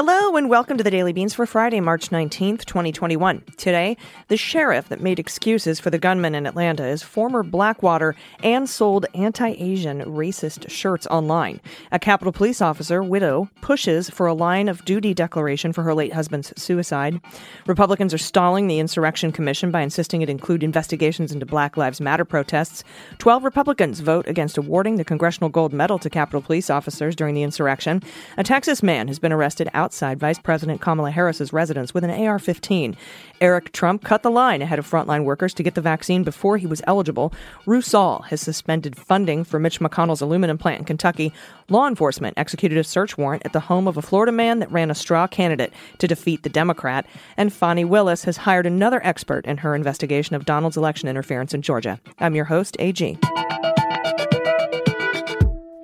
Hello and welcome to the Daily Beans for Friday, March 19th, 2021. Today, the sheriff that made excuses for the gunman in Atlanta is former Blackwater and sold anti Asian racist shirts online. A Capitol Police officer, widow, pushes for a line of duty declaration for her late husband's suicide. Republicans are stalling the Insurrection Commission by insisting it include investigations into Black Lives Matter protests. Twelve Republicans vote against awarding the Congressional Gold Medal to Capitol Police officers during the insurrection. A Texas man has been arrested outside Vice President Kamala Harris's residence with an AR 15. Eric Trump cut the line ahead of frontline workers to get the vaccine before he was eligible. Rusal has suspended funding for Mitch McConnell's aluminum plant in Kentucky. Law enforcement executed a search warrant at the home of a Florida man that ran a straw candidate to defeat the Democrat. And Fani Willis has hired another expert in her investigation of Donald's election interference in Georgia. I'm your host, AG.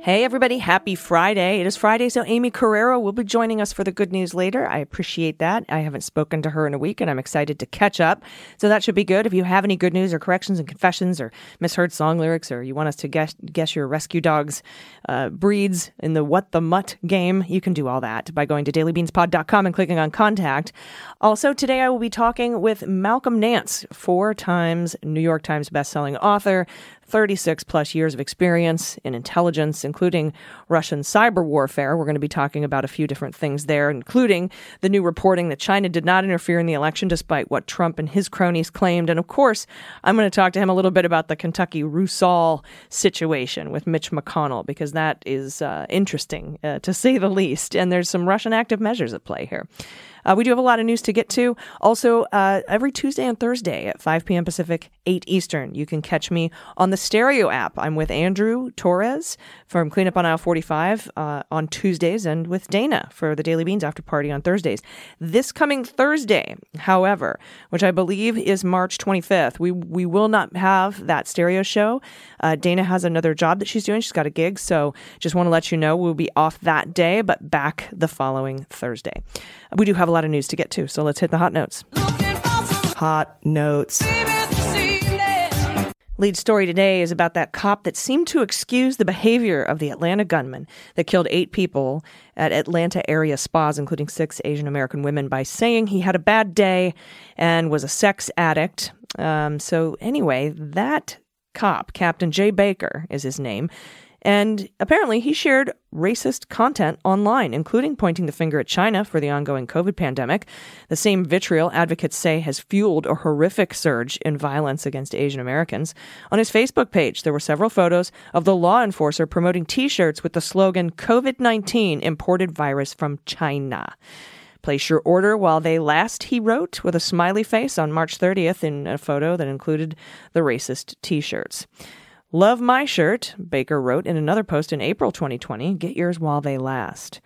Hey, everybody. Happy Friday. It is Friday, so Aimee Carrero will be joining us for the good news later. I appreciate that. I haven't spoken to her in a week, and I'm excited to catch up. So that should be good. If you have any good news or corrections and confessions or misheard song lyrics, or you want us to guess, guess your rescue dog's uh, breeds in the What the Mutt game, you can do all that by going to dailybeanspod.com and clicking on contact. Also, today I will be talking with Malcolm Nance, four times New York Times bestselling author, 36 plus years of experience in intelligence, including Russian cyber warfare. We're going to be talking about a few different things there, including the new reporting that China did not interfere in the election, despite what Trump and his cronies claimed. And of course, I'm going to talk to him a little bit about the Kentucky Rusal situation with Mitch McConnell, because that is uh, interesting, uh, to say the least. And there's some Russian active measures at play here. Uh, we do have a lot of news to get to. Also, uh, every Tuesday and Thursday at 5 p.m. Pacific, 8 Eastern, you can catch me on the Stereo app. I'm with Andrew Torres from Cleanup on Aisle 45 uh, on Tuesdays and with Dana for the Daily Beans After Party on Thursdays. This coming Thursday, however, which I believe is March 25th, we, we will not have that stereo show. Uh, Dana has another job that she's doing. She's got a gig. So just want to let you know we'll be off that day, but back the following Thursday. We do have a lot of news to get to, so let's hit the hot notes. Hot notes. Lead story today is about that cop that seemed to excuse the behavior of the Atlanta gunman that killed eight people at Atlanta area spas, including six Asian American women, by saying he had a bad day and was a sex addict. Um, so, anyway, that cop, Captain Jay Baker is his name, and apparently, he shared racist content online, including pointing the finger at China for the ongoing COVID pandemic. The same vitriol advocates say has fueled a horrific surge in violence against Asian Americans. On his Facebook page, there were several photos of the law enforcer promoting t shirts with the slogan COVID 19 imported virus from China. Place your order while they last, he wrote, with a smiley face on March 30th in a photo that included the racist t shirts. Love my shirt, Baker wrote in another post in April 2020. Get yours while they last.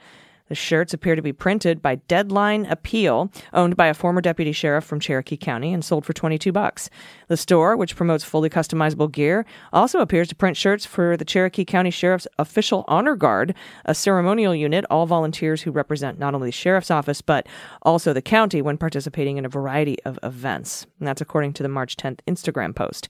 The shirts appear to be printed by Deadline Appeal, owned by a former deputy sheriff from Cherokee County and sold for 22 bucks. The store, which promotes fully customizable gear, also appears to print shirts for the Cherokee County Sheriff's Official Honor Guard, a ceremonial unit, all volunteers who represent not only the sheriff's office but also the county when participating in a variety of events. And that's according to the March 10th Instagram post.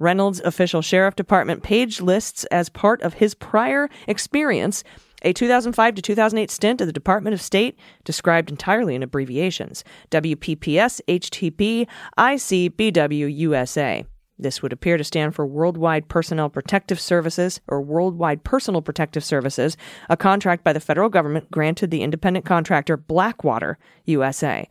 Reynolds' official sheriff department page lists as part of his prior experience a 2005 to 2008 stint at the Department of State, described entirely in abbreviations WPPS, HTP, IC, BW, USA. This would appear to stand for Worldwide Personnel Protective Services or Worldwide Personal Protective Services, a contract by the federal government granted the independent contractor Blackwater, USA.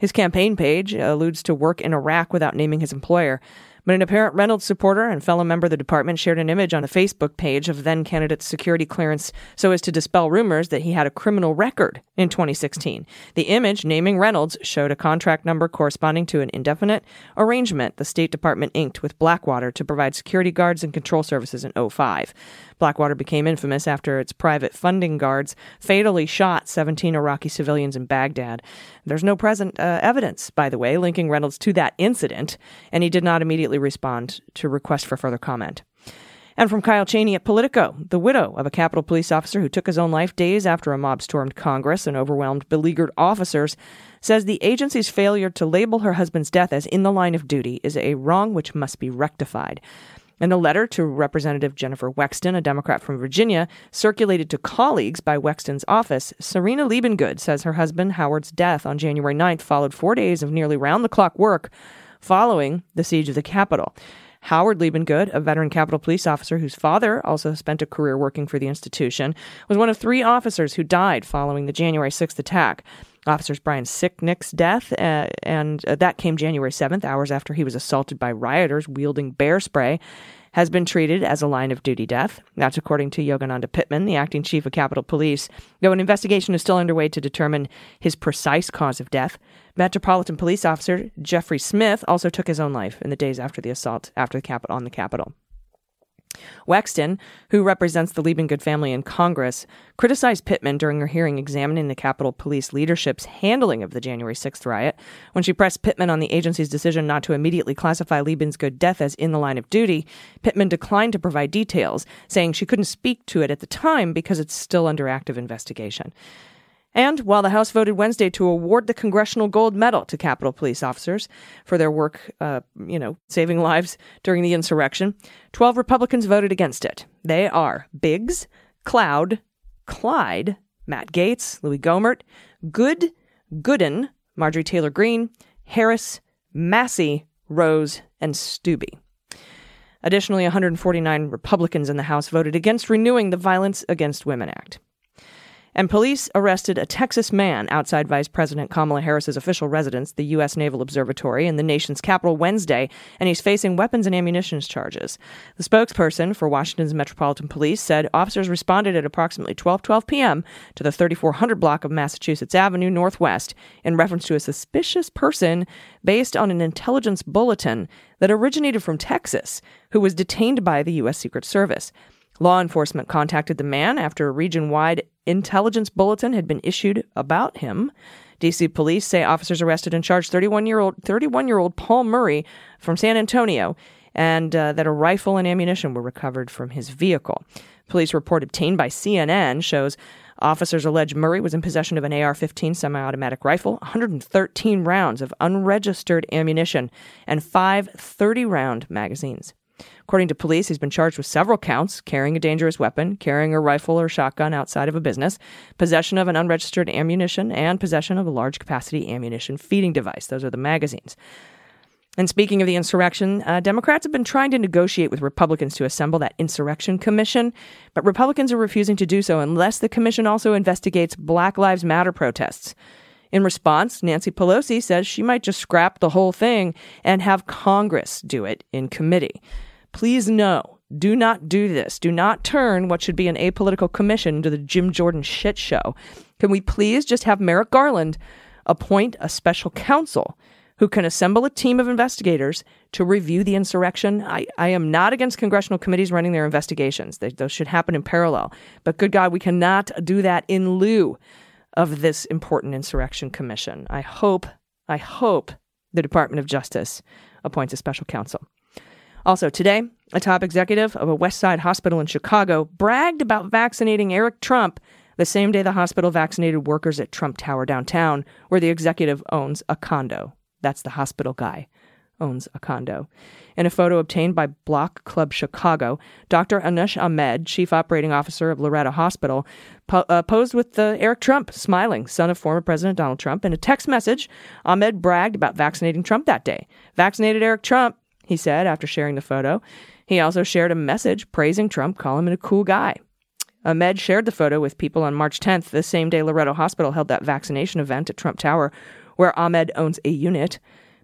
His campaign page alludes to work in Iraq without naming his employer. But an apparent Reynolds supporter and fellow member of the department shared an image on a Facebook page of then candidate's security clearance so as to dispel rumors that he had a criminal record in 2016. The image, naming Reynolds, showed a contract number corresponding to an indefinite arrangement the State Department inked with Blackwater to provide security guards and control services in 05. Blackwater became infamous after its private funding guards fatally shot 17 Iraqi civilians in Baghdad. There's no present uh, evidence, by the way, linking Reynolds to that incident, and he did not immediately respond to requests for further comment. And from Kyle Cheney at Politico, the widow of a Capitol police officer who took his own life days after a mob stormed Congress and overwhelmed beleaguered officers, says the agency's failure to label her husband's death as in the line of duty is a wrong which must be rectified. In a letter to Representative Jennifer Wexton, a Democrat from Virginia, circulated to colleagues by Wexton's office, Serena Liebengood says her husband Howard's death on January 9th followed four days of nearly round the clock work following the siege of the Capitol. Howard Liebengood, a veteran Capitol police officer whose father also spent a career working for the institution, was one of three officers who died following the January 6th attack. Officers Brian Sicknick's death, uh, and uh, that came January 7th, hours after he was assaulted by rioters wielding bear spray, has been treated as a line of duty death. That's according to Yogananda Pittman, the acting chief of Capitol Police, though an investigation is still underway to determine his precise cause of death. Metropolitan Police Officer Jeffrey Smith also took his own life in the days after the assault after the Capitol on the Capitol. Wexton, who represents the Liebengood family in Congress, criticized Pittman during her hearing examining the Capitol Police leadership's handling of the January 6th riot. When she pressed Pittman on the agency's decision not to immediately classify Liebengood's death as in the line of duty, Pittman declined to provide details, saying she couldn't speak to it at the time because it's still under active investigation. And while the House voted Wednesday to award the Congressional Gold Medal to Capitol police officers for their work, uh, you know, saving lives during the insurrection, 12 Republicans voted against it. They are Biggs, Cloud, Clyde, Matt Gaetz, Louis Gohmert, Good, Gooden, Marjorie Taylor Greene, Harris, Massie, Rose, and Steube. Additionally, 149 Republicans in the House voted against renewing the Violence Against Women Act. And police arrested a Texas man outside Vice President Kamala Harris's official residence, the U.S. Naval Observatory, in the nation's capital Wednesday, and he's facing weapons and ammunition charges. The spokesperson for Washington's Metropolitan Police said officers responded at approximately 12:12 p.m. to the 3400 block of Massachusetts Avenue Northwest in reference to a suspicious person based on an intelligence bulletin that originated from Texas, who was detained by the U.S. Secret Service. Law enforcement contacted the man after a region wide intelligence bulletin had been issued about him. DC police say officers arrested and charged 31 year old 31 year old Paul Murray from San Antonio, and uh, that a rifle and ammunition were recovered from his vehicle. Police report obtained by CNN shows officers allege Murray was in possession of an AR-15 semi-automatic rifle, 113 rounds of unregistered ammunition, and five 30-round magazines. According to police, he's been charged with several counts carrying a dangerous weapon, carrying a rifle or shotgun outside of a business, possession of an unregistered ammunition, and possession of a large capacity ammunition feeding device. Those are the magazines. And speaking of the insurrection, uh, Democrats have been trying to negotiate with Republicans to assemble that insurrection commission, but Republicans are refusing to do so unless the commission also investigates Black Lives Matter protests. In response, Nancy Pelosi says she might just scrap the whole thing and have Congress do it in committee. Please no, do not do this. Do not turn what should be an apolitical commission into the Jim Jordan shit show. Can we please just have Merrick Garland appoint a special counsel who can assemble a team of investigators to review the insurrection? I, I am not against congressional committees running their investigations. They, those should happen in parallel. But good God, we cannot do that in lieu of this important insurrection commission. I hope, I hope the Department of Justice appoints a special counsel. Also, today, a top executive of a West Side hospital in Chicago bragged about vaccinating Eric Trump the same day the hospital vaccinated workers at Trump Tower downtown, where the executive owns a condo. That's the hospital guy owns a condo. In a photo obtained by Block Club Chicago, Dr. Anosh Ahmed, chief operating officer of Loretto Hospital, po- uh, posed with uh, Eric Trump, smiling, son of former President Donald Trump. In a text message, Ahmed bragged about vaccinating Trump that day. Vaccinated Eric Trump, he said after sharing the photo. He also shared a message praising Trump, calling him a cool guy. Ahmed shared the photo with people on March 10th, the same day Loretto Hospital held that vaccination event at Trump Tower, where Ahmed owns a unit.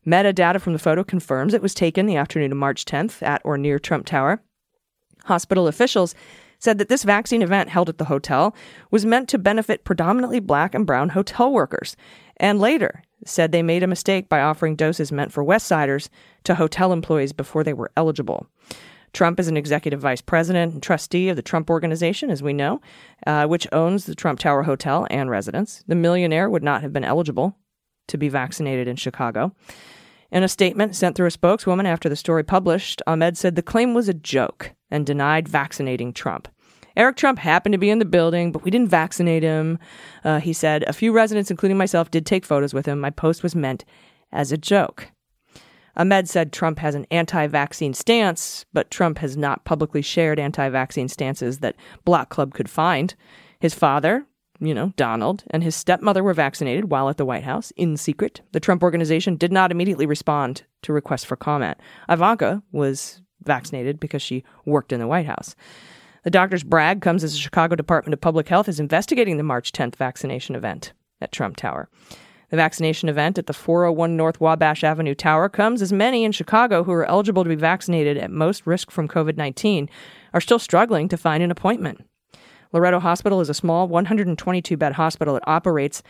Metadata from the photo confirms it was taken the afternoon of March 10th at or near Trump Tower. Hospital officials said that this vaccine event held at the hotel was meant to benefit predominantly black and brown hotel workers, and later said they made a mistake by offering doses meant for Westsiders to hotel employees before they were eligible. Trump is an executive vice president and trustee of the Trump Organization, as we know, uh, which owns the Trump Tower Hotel and residence. The millionaire would not have been eligible to be vaccinated in Chicago. In a statement sent through a spokeswoman after the story published, Ahmed said the claim was a joke and denied vaccinating Trump. Eric Trump happened to be in the building, but we didn't vaccinate him. Uh, he said a few residents, including myself, did take photos with him. My post was meant as a joke. Ahmed said Trump has an anti vaccine stance, but Trump has not publicly shared anti vaccine stances that Block Club could find. His father, you know, Donald, and his stepmother were vaccinated while at the White House in secret. The Trump organization did not immediately respond to requests for comment. Ivanka was vaccinated because she worked in the White House. The doctor's brag comes as the Chicago Department of Public Health is investigating the March 10th vaccination event at Trump Tower. The vaccination event at the 401 North Wabash Avenue Tower comes as many in Chicago who are eligible to be vaccinated at most risk from COVID 19 are still struggling to find an appointment. Loretto Hospital is a small 122 bed hospital that operates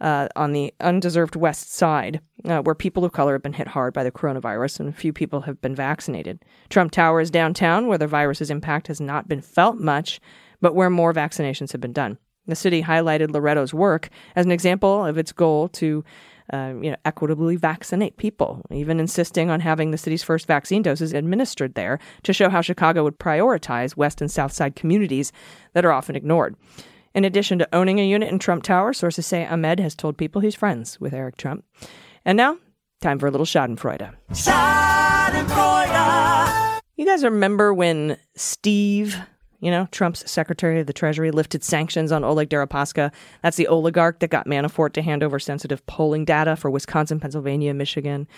uh, on the undeserved west side, uh, where people of color have been hit hard by the coronavirus and few people have been vaccinated. Trump Tower is downtown, where the virus's impact has not been felt much, but where more vaccinations have been done. The city highlighted Loretto's work as an example of its goal to uh, you know, equitably vaccinate people, even insisting on having the city's first vaccine doses administered there to show how Chicago would prioritize West and South Side communities that are often ignored. In addition to owning a unit in Trump Tower, sources say Ahmed has told people he's friends with Eric Trump. And now, time for a little Schadenfreude. Schadenfreude! You guys remember when Steve you know, Trump's Secretary of the Treasury lifted sanctions on Oleg Deripaska. That's the oligarch that got Manafort to hand over sensitive polling data for Wisconsin, Pennsylvania, Michigan,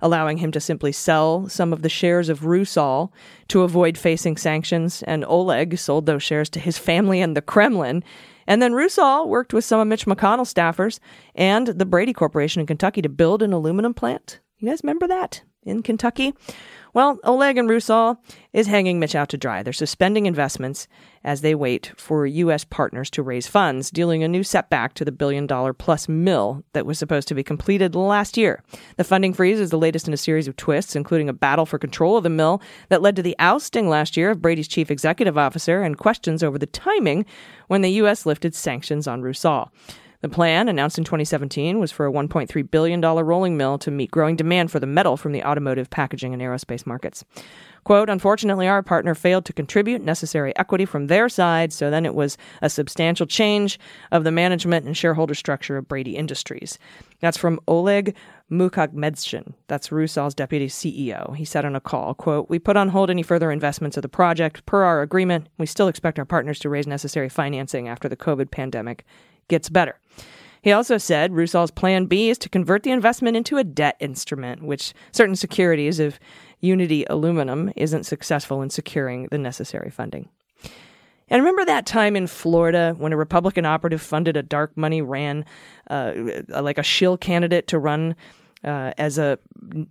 allowing him to simply sell some of the shares of Rusal to avoid facing sanctions. And Oleg sold those shares to his family and the Kremlin. And then Rusal worked with some of Mitch McConnell staffers and the Braidy Corporation in Kentucky to build an aluminum plant. You guys remember that in Kentucky? Well, Oleg and Rusal is hanging Mitch out to dry. They're suspending investments as they wait for U.S. partners to raise funds, dealing a new setback to the billion dollar plus mill that was supposed to be completed last year. The funding freeze is the latest in a series of twists, including a battle for control of the mill that led to the ousting last year of Braidy's chief executive officer and questions over the timing when the U.S. lifted sanctions on Rusal. The plan, announced in 2017, was for a $1.3 billion rolling mill to meet growing demand for the metal from the automotive, packaging, and aerospace markets. Quote, unfortunately, our partner failed to contribute necessary equity from their side, so then it was a substantial change of the management and shareholder structure of Braidy Industries. That's from Oleg Mukhamedshin. That's Rusal's deputy CEO. He said on a call, quote, We put on hold any further investments of the project. Per our agreement, we still expect our partners to raise necessary financing after the COVID pandemic gets better. He also said Rusal's plan B is to convert the investment into a debt instrument, which certain securities of Unity Aluminum isn't successful in securing the necessary funding. And remember that time in Florida when a Republican operative funded a dark money ran uh, like a shill candidate to run uh, as a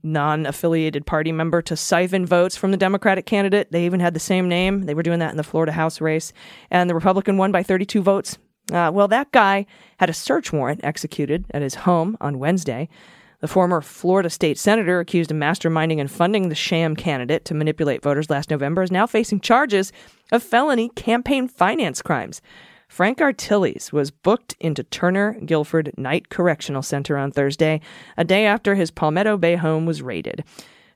non affiliated party member to siphon votes from the Democratic candidate? They even had the same name. They were doing that in the Florida House race. And the Republican won by 32 votes. Uh, well, that guy had a search warrant executed at his home on Wednesday. The former Florida state senator, accused of masterminding and funding the sham candidate to manipulate voters last November, is now facing charges of felony campaign finance crimes. Frank Artiles was booked into Turner Guilford Knight Correctional Center on Thursday, a day after his Palmetto Bay home was raided.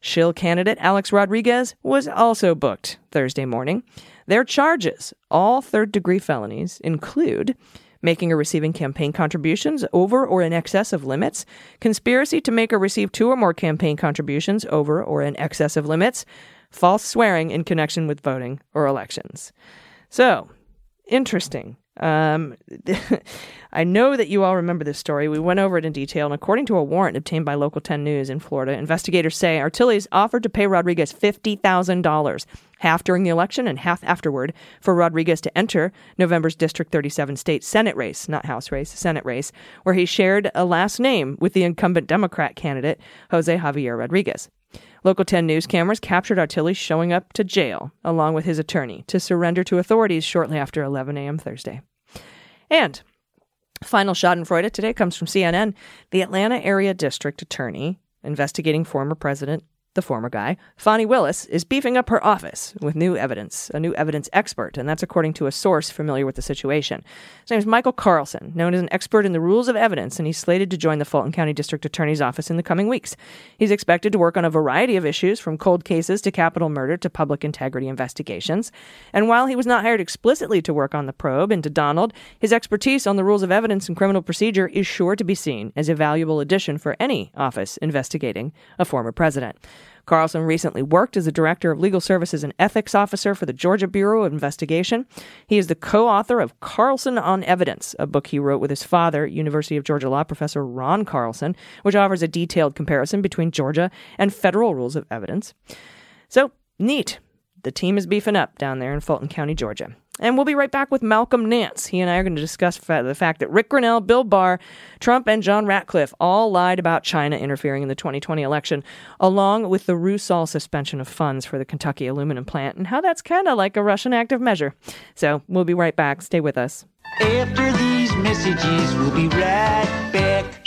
Shill candidate Alex Rodriguez was also booked Thursday morning. Their charges, all third degree felonies, include making or receiving campaign contributions over or in excess of limits, conspiracy to make or receive two or more campaign contributions over or in excess of limits, false swearing in connection with voting or elections. So, interesting. Um, I know that you all remember this story. We went over it in detail, and according to a warrant obtained by Local 10 News in Florida, investigators say Artiles offered to pay Rodriguez $50,000, half during the election and half afterward, for Rodriguez to enter November's District 37 state Senate race, not House race, Senate race, where he shared a last name with the incumbent Democrat candidate, Jose Javier Rodriguez. Local 10 news cameras captured Artiles showing up to jail, along with his attorney, to surrender to authorities shortly after 11 a.m. Thursday. And final Schadenfreude today comes from CNN. The Atlanta area district attorney investigating former President the former guy, Fani Willis, is beefing up her office with new evidence, a new evidence expert, and that's according to a source familiar with the situation. His name is Michael Carlson, known as an expert in the rules of evidence, and he's slated to join the Fulton County District Attorney's Office in the coming weeks. He's expected to work on a variety of issues, from cold cases to capital murder to public integrity investigations. And while he was not hired explicitly to work on the probe into Donald, his expertise on the rules of evidence and criminal procedure is sure to be seen as a valuable addition for any office investigating a former president. Carlson recently worked as a director of legal services and ethics officer for the Georgia Bureau of Investigation. He is the co author of Carlson on Evidence, a book he wrote with his father, University of Georgia law professor Ron Carlson, which offers a detailed comparison between Georgia and federal rules of evidence. So, neat. The team is beefing up down there in Fulton County, Georgia. And we'll be right back with Malcolm Nance. He and I are going to discuss the fact that Rick Grenell, Bill Barr, Trump, and John Ratcliffe all lied about China interfering in the 2020 election, along with the Rusal suspension of funds for the Kentucky aluminum plant, and how that's kind of like a Russian active measure. So we'll be right back. Stay with us. After these messages, we'll be right back.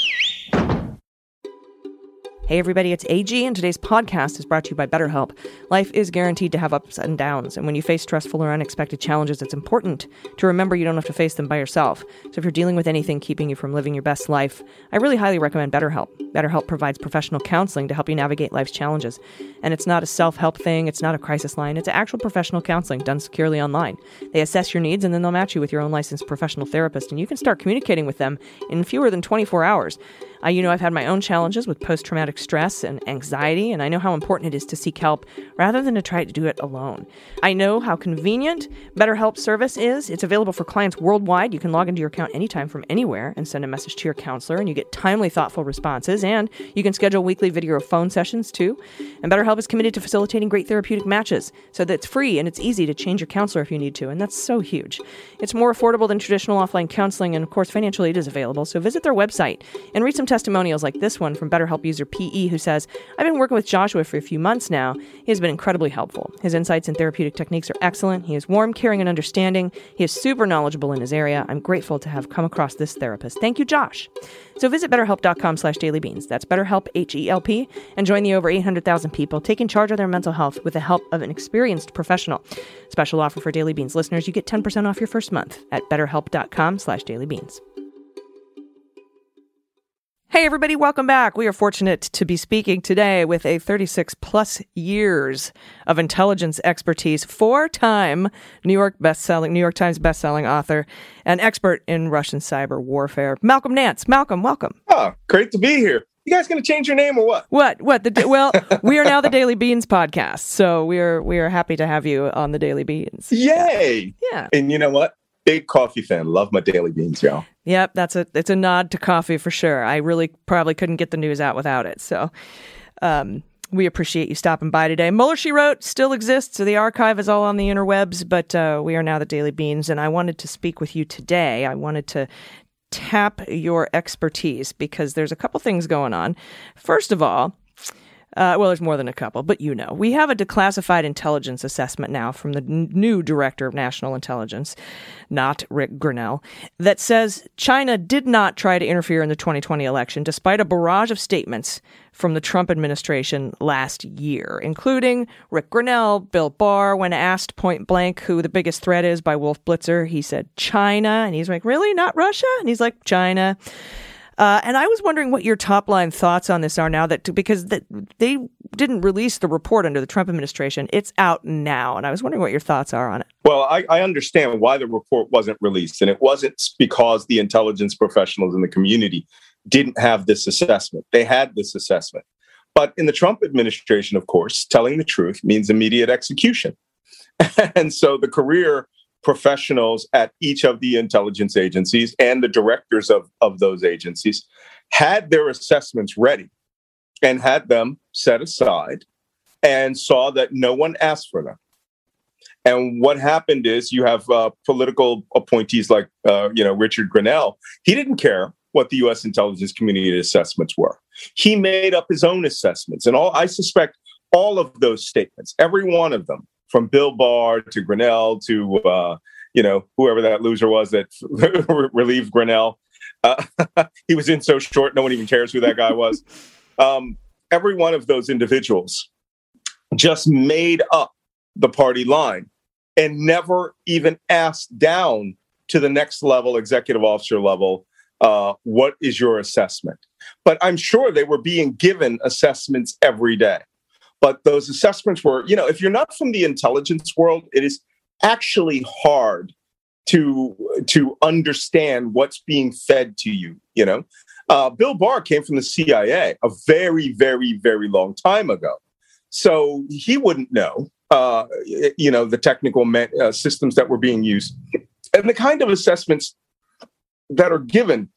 Hey everybody, it's AG, and today's podcast is brought to you by BetterHelp. Life is guaranteed to have ups and downs, and when you face stressful or unexpected challenges, it's important to remember you don't have to face them by yourself. So if you're dealing with anything keeping you from living your best life, I really highly recommend BetterHelp. BetterHelp provides professional counseling to help you navigate life's challenges. And it's not a self help thing, it's not a crisis line, it's actual professional counseling done securely online. They assess your needs and then they'll match you with your own licensed professional therapist, and you can start communicating with them in fewer than 24 hours. I, you know, I've had my own challenges with post traumatic stress and anxiety, and I know how important it is to seek help rather than to try to do it alone. I know how convenient BetterHelp service is. It's available for clients worldwide. You can log into your account anytime from anywhere and send a message to your counselor, and you get timely, thoughtful responses. And you can schedule weekly video or phone sessions too. And BetterHelp is committed to facilitating great therapeutic matches so that it's free and it's easy to change your counselor if you need to, and that's so huge. It's more affordable than traditional offline counseling, and of course, financial aid is available. So visit their website and read some testimonials like this one from BetterHelp user PE, who says, I've been working with Joshua for a few months now. He has been incredibly helpful. His insights and therapeutic techniques are excellent. He is warm, caring, and understanding. He is super knowledgeable in his area. I'm grateful to have come across this therapist. Thank you, Josh. So visit betterhelp.com slash dailybeans. That's BetterHelp, H-E-L-P, and join the over 800,000 people taking charge of their mental health with the help of an experienced professional. Special offer for Daily Beans listeners. You get 10% off your first month at betterhelp.com slash dailybeans. Hey, everybody, welcome back. We are fortunate to be speaking today with a 36 plus years of intelligence expertise, four time New York best-selling, New York Times best-selling author, and expert in Russian cyber warfare, Malcolm Nance. Malcolm, welcome. Oh, great to be here. You guys going to change your name or what? What? What? The well, we are now the Daily Beans podcast, so we are we are happy to have you on the Daily Beans. Yay! Yeah. And you know what? Big coffee fan. Love my daily beans, y'all. Yep, that's a it's a nod to coffee for sure. I really probably couldn't get the news out without it. So, um, we appreciate you stopping by today. Mueller She Wrote still exists. So the archive is all on the interwebs, but uh, we are now the Daily Beans, and I wanted to speak with you today. I wanted to tap your expertise because there's a couple things going on. First of all, uh, well, there's more than a couple, but you know, we have a declassified intelligence assessment now from the n- new director of national intelligence, not Rick Grenell, that says China did not try to interfere in the 2020 election, despite a barrage of statements from the Trump administration last year, including Rick Grenell, Bill Barr. When asked point blank who the biggest threat is by Wolf Blitzer, he said China, and he's like, "Really, not Russia?" And he's like, "China." Uh, and I was wondering what your top line thoughts on this are now that because that they didn't release the report under the Trump administration, it's out now, and I was wondering what your thoughts are on it. Well, I, I understand why the report wasn't released, and it wasn't because the intelligence professionals in the community didn't have this assessment. They had this assessment. But in the Trump administration, of course, telling the truth means immediate execution. and so the career professionals at each of the intelligence agencies and the directors of, of those agencies had their assessments ready and had them set aside and saw that no one asked for them. And what happened is you have uh, political appointees like, uh, you know, Richard Grenell. He didn't care what the U.S. intelligence community assessments were. He made up his own assessments, and all I suspect all of those statements, every one of them, from Bill Barr to Grenell to uh, you know whoever that loser was that relieved Grenell. Uh, he was in so short, no one even cares who that guy was. Um, every one of those individuals just made up the party line and never even asked down to the next level, executive officer level, uh, what is your assessment? But I'm sure they were being given assessments every day. But those assessments were, you know, if you're not from the intelligence world, it is actually hard to to understand what's being fed to you. You know, uh, Bill Barr came from the CIA a very, very, very long time ago, so he wouldn't know uh, you know, the technical uh, systems that were being used, and the kind of assessments that are given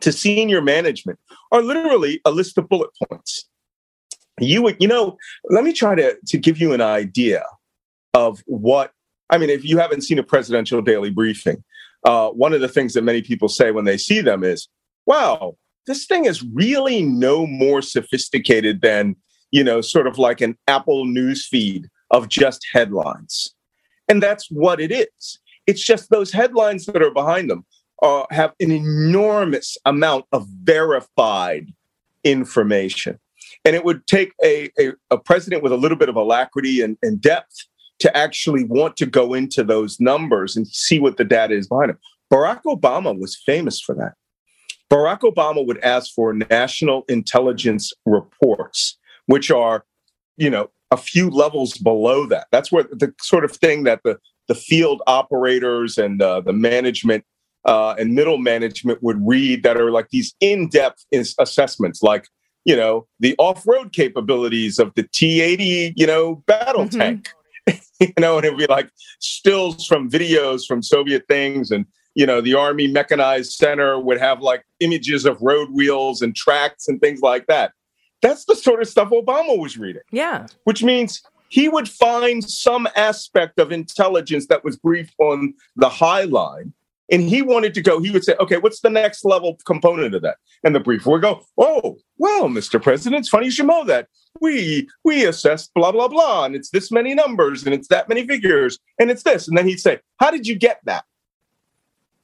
to senior management are literally a list of bullet points. You would, you know, let me try to to give you an idea of what I mean. If you haven't seen a presidential daily briefing, uh, one of the things that many people say when they see them is, "Wow, this thing is really no more sophisticated than." You know, sort of like an Apple news feed of just headlines. And that's what it is. It's just those headlines that are behind them uh, have an enormous amount of verified information. And it would take a, a, a president with a little bit of alacrity and, and, depth to actually want to go into those numbers and see what the data is behind it. Barack Obama was famous for that. Barack Obama would ask for national intelligence reports, which are, you know, a few levels below that. That's where the sort of thing that the the field operators and uh, the management uh, and middle management would read that are like these in-depth assessments, like you know the off-road capabilities of the T-80, you know, battle mm-hmm. tank. you know, and it'd be like stills from videos from Soviet things, and you know, the Army Mechanized Center would have like images of road wheels and tracks and things like that. That's the sort of stuff Obama was reading. Yeah. Which means he would find some aspect of intelligence that was briefed on the high line. And he wanted to go, he would say, okay, what's the next level component of that? And the briefer would go, oh, well, Mr. President, it's funny you should know that. We we assessed blah, blah, blah, and it's this many numbers and it's that many figures and it's this. And then he'd say, How did you get that?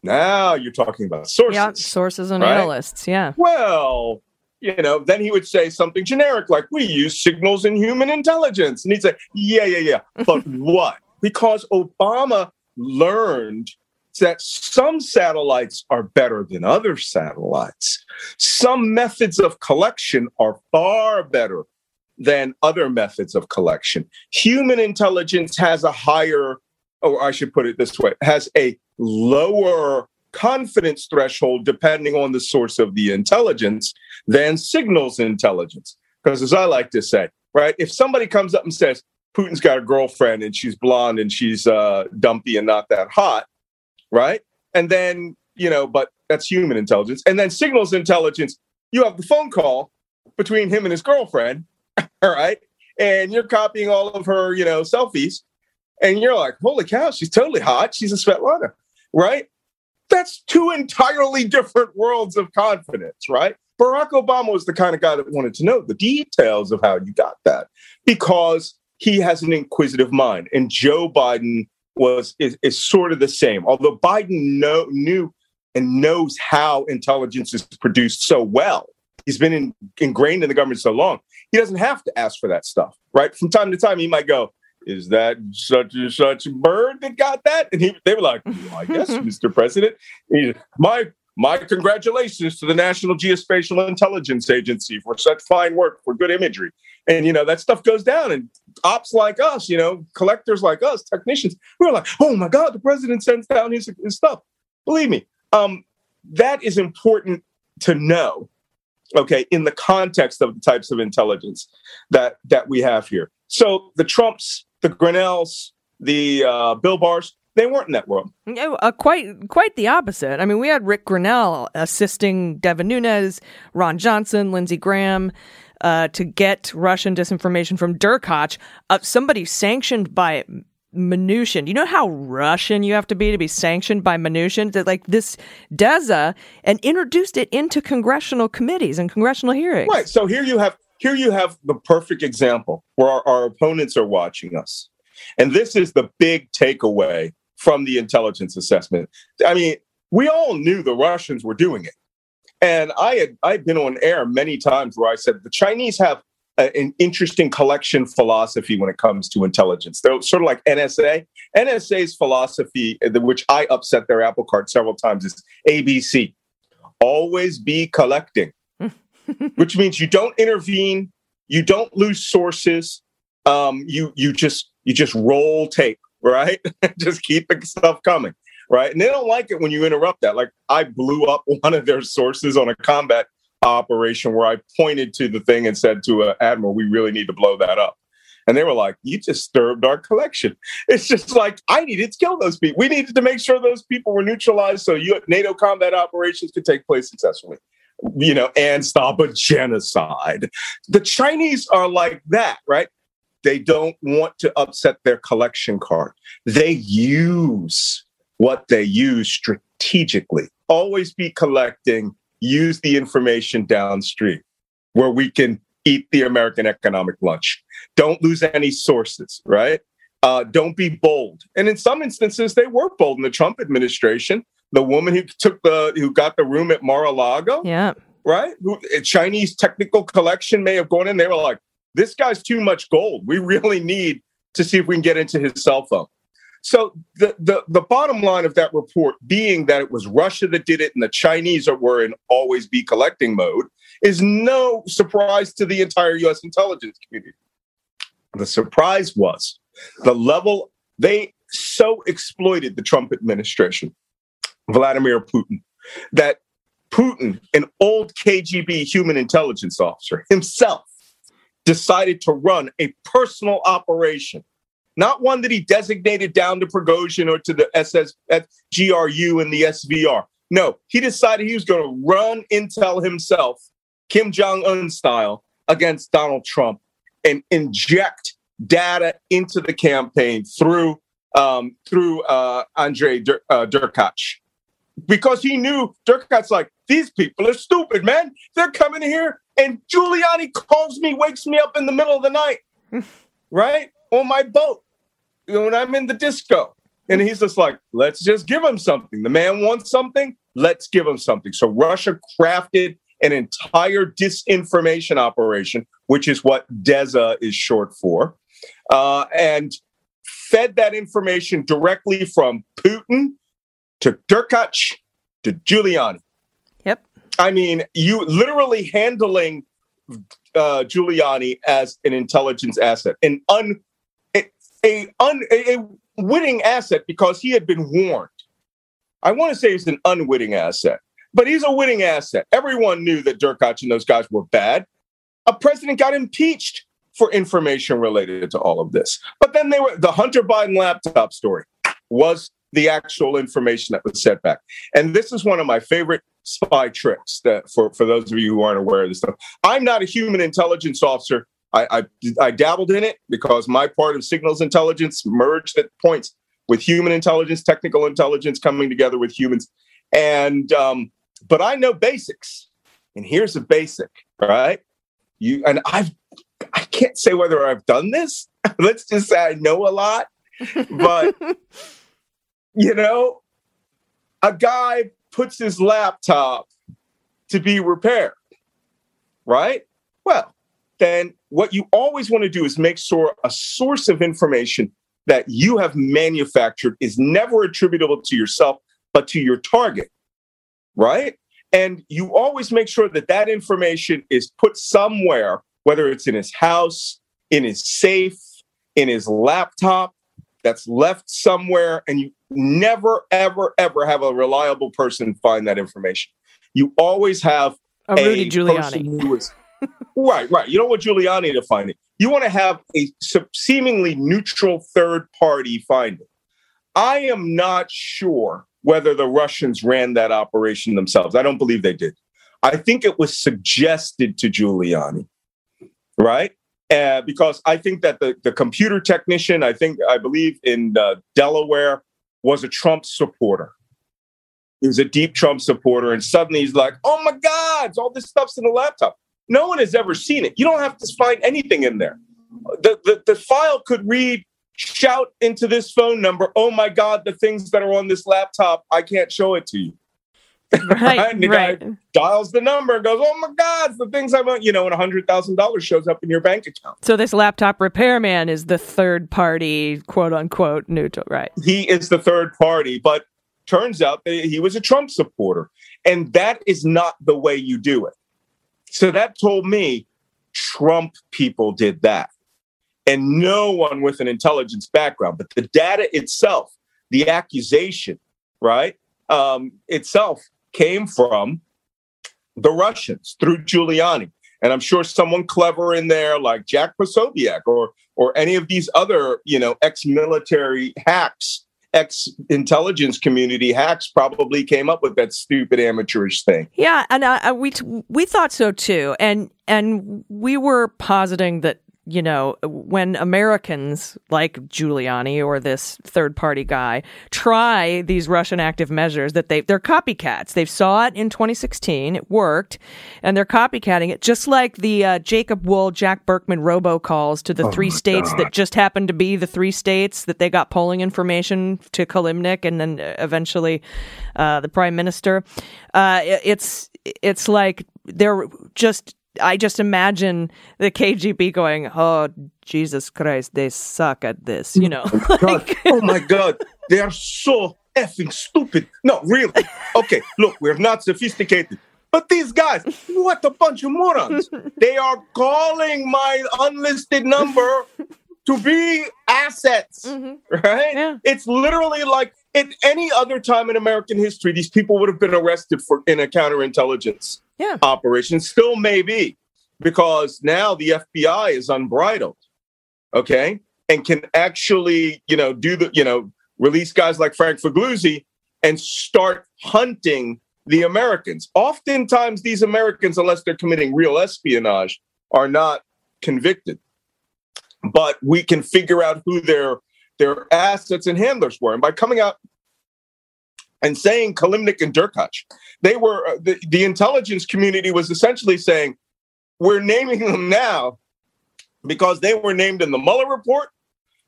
Now you're talking about sources. Yeah, sources and right? analysts. Yeah. Well, you know, then he would say something generic like, we use signals in human intelligence. And he'd say, yeah, yeah, yeah. But what? Because Obama learned that some satellites are better than other satellites. Some methods of collection are far better than other methods of collection. Human intelligence has a higher, or I should put it this way, has a lower confidence threshold depending on the source of the intelligence than signals intelligence. Because as I like to say, right, if somebody comes up and says, Putin's got a girlfriend and she's blonde and she's uh, dumpy and not that hot, right? And then, you know, but that's human intelligence. And then signals intelligence, you have the phone call between him and his girlfriend, all right? And you're copying all of her, you know, selfies. And you're like, holy cow, she's totally hot. She's a Svetlana, right? That's two entirely different worlds of confidence, right? Barack Obama was the kind of guy that wanted to know the details of how you got that because he has an inquisitive mind. And Joe Biden was is, is sort of the same. Although Biden know, knew and knows how intelligence is produced so well, he's been in, ingrained in the government so long, he doesn't have to ask for that stuff, right? From time to time, he might go, is that such and such bird that got that? And he, they were like, well, I guess, Mr. President. He, my my congratulations to the National Geospatial Intelligence Agency for such fine work for good imagery. And you know that stuff goes down, and ops like us, you know, collectors like us, technicians, we're like, oh my God, the president sends down his, his stuff. Believe me, um, that is important to know. Okay, in the context of the types of intelligence that that we have here. So the Trumps the Grenells, the uh, Bill Barrs, They weren't in that world. No, uh, quite quite the opposite. I mean, we had Rick Grenell assisting Devin Nunes, Ron Johnson, Lindsey Graham uh, to get Russian disinformation from Derkach, uh, somebody sanctioned by Mnuchin. You know how Russian you have to be to be sanctioned by Mnuchin? That like this DEZA and introduced it into congressional committees and congressional hearings. Right. So here you have here you have the perfect example where our, our opponents are watching us. And this is the big takeaway from the intelligence assessment. I mean, we all knew the Russians were doing it. And I had I've been on air many times where I said the Chinese have a, an interesting collection philosophy when it comes to intelligence. They're sort of like NSA. NSA's philosophy, uh, which I upset their apple cart several times, is ABC: always be collecting, which means you don't intervene, you don't lose sources, um, you you just you just roll tape, right? just keep the stuff coming right? And they don't like it when you interrupt that. Like I blew up one of their sources on a combat operation where I pointed to the thing and said to an admiral, "We really need to blow that up." And they were like, "You disturbed our collection." It's just like I needed to kill those people. We needed to make sure those people were neutralized so you, NATO combat operations could take place successfully. You know, and stop a genocide. The Chinese are like that, right? They don't want to upset their collection card. They use what they use strategically. Always be collecting, use the information downstream where we can eat the American economic lunch. Don't lose any sources, right? Uh, don't be bold. And in some instances, they were bold in the Trump administration. The woman who took the who got the room at Mar-a-Lago, Yeah. right? Who, a Chinese technical collection may have gone in. They were like, "This guy's too much gold. We really need to see if we can get into his cell phone." So the, the the bottom line of that report being that it was Russia that did it and the Chinese were in always be collecting mode is no surprise to the entire U.S. intelligence community. The surprise was the level they so exploited the Trump administration, Vladimir Putin, that Putin, an old KGB human intelligence officer himself, decided to run a personal operation not one that he designated down to Prigozhin or to the SS, GRU and the SVR. No, he decided he was going to run intel himself, Kim Jong Un style, against Donald Trump and inject data into the campaign through um, through uh, Andre Dur- uh, Derkach. Because he knew Derkach's like, these people are stupid, man. They're coming here, and Giuliani calls me, wakes me up in the middle of the night, right? On my boat when I'm in the disco. And he's just like, let's just give him something. The man wants something, let's give him something. So Russia crafted an entire disinformation operation, which is what DEZA is short for, uh, and fed that information directly from Putin to Derkach to Giuliani. Yep. I mean, you literally handling uh, Giuliani as an intelligence asset, an un a, un, a, a winning asset because he had been warned. I want to say he's an unwitting asset, but he's a winning asset. Everyone knew that Derkach and those guys were bad. A president got impeached for information related to all of this. But then they were the Hunter Biden laptop story was the actual information that was set back. And this is one of my favorite spy tricks that for, for those of you who aren't aware of this stuff. I'm not a human intelligence officer I, I, I dabbled in it because my part of signals intelligence merged at points with human intelligence, technical intelligence coming together with humans, and um, but I know basics. And here's a basic, right? You and I've I can't say whether I've done this. Let's just say I know a lot, but you know, a guy puts his laptop to be repaired, right? Well, then what you always want to do is make sure a source of information that you have manufactured is never attributable to yourself, but to your target, right? And you always make sure that that information is put somewhere, whether it's in his house, in his safe, in his laptop, that's left somewhere. And you never, ever, ever have a reliable person find that information. You always have A Rudy person Giuliani. who is right, right. You don't want Giuliani to find it. You want to have a seemingly neutral third party find it. I am not sure whether the Russians ran that operation themselves. I don't believe they did. I think it was suggested to Giuliani, right? Uh, because I think that the, the computer technician, I think, I believe in uh, Delaware, was a Trump supporter. He was a deep Trump supporter. And suddenly he's like, oh my God, all this stuff's in the laptop. No one has ever seen it. You don't have to find anything in there. The, the, the file could read, shout into this phone number, oh my God, the things that are on this laptop, I can't show it to you. Right, And the right. guy dials the number and goes, oh my God, the things I want, you know, and $100,000 shows up in your bank account. So this laptop repairman is the third party, quote unquote, neutral, right? he is the third party, but turns out that he was a Trump supporter. And that is not the way you do it. So that told me Trump people did that. And no one with an intelligence background, but the data itself, the accusation, right, um, itself came from the Russians through Giuliani. And I'm sure someone clever in there, like Jack Posobiec or or any of these other, you know, ex-military hacks, ex-intelligence community hacks, probably came up with that stupid amateurish thing. Yeah, and uh, we we thought so too, and and we were positing that you know when Americans like Giuliani or this third party guy try these Russian active measures that they they're copycats. They saw it in 2016, it worked, and they're copycatting it just like the uh, Jacob Wohl, Jack Burkman robocalls to the three states that just happened to be the three states that they got polling information to Kilimnik and then uh, eventually uh, the prime minister. Uh, it- it's it's like they're just. I just imagine the KGB going, "Oh Jesus Christ, they suck at this," you know. Oh God, oh my God, they are so effing stupid. No, really. Okay, look, we're not sophisticated. But these guys, what a bunch of morons. They are calling my unlisted number to be assets, mm-hmm. right? Yeah. It's literally like at any other time in American history, these people would have been arrested for in a counterintelligence Yeah. operation. Still may be, because now the FBI is unbridled, okay, and can actually, you know, do the, you know, release guys like Frank Figliuzzi and start hunting the Americans. Oftentimes, these Americans, unless they're committing real espionage, are not convicted. But we can figure out who their their assets and handlers were, and by coming out and saying Kilimnik and Derkach, they were uh, the, the intelligence community was essentially saying, "We're naming them now because they were named in the Mueller report,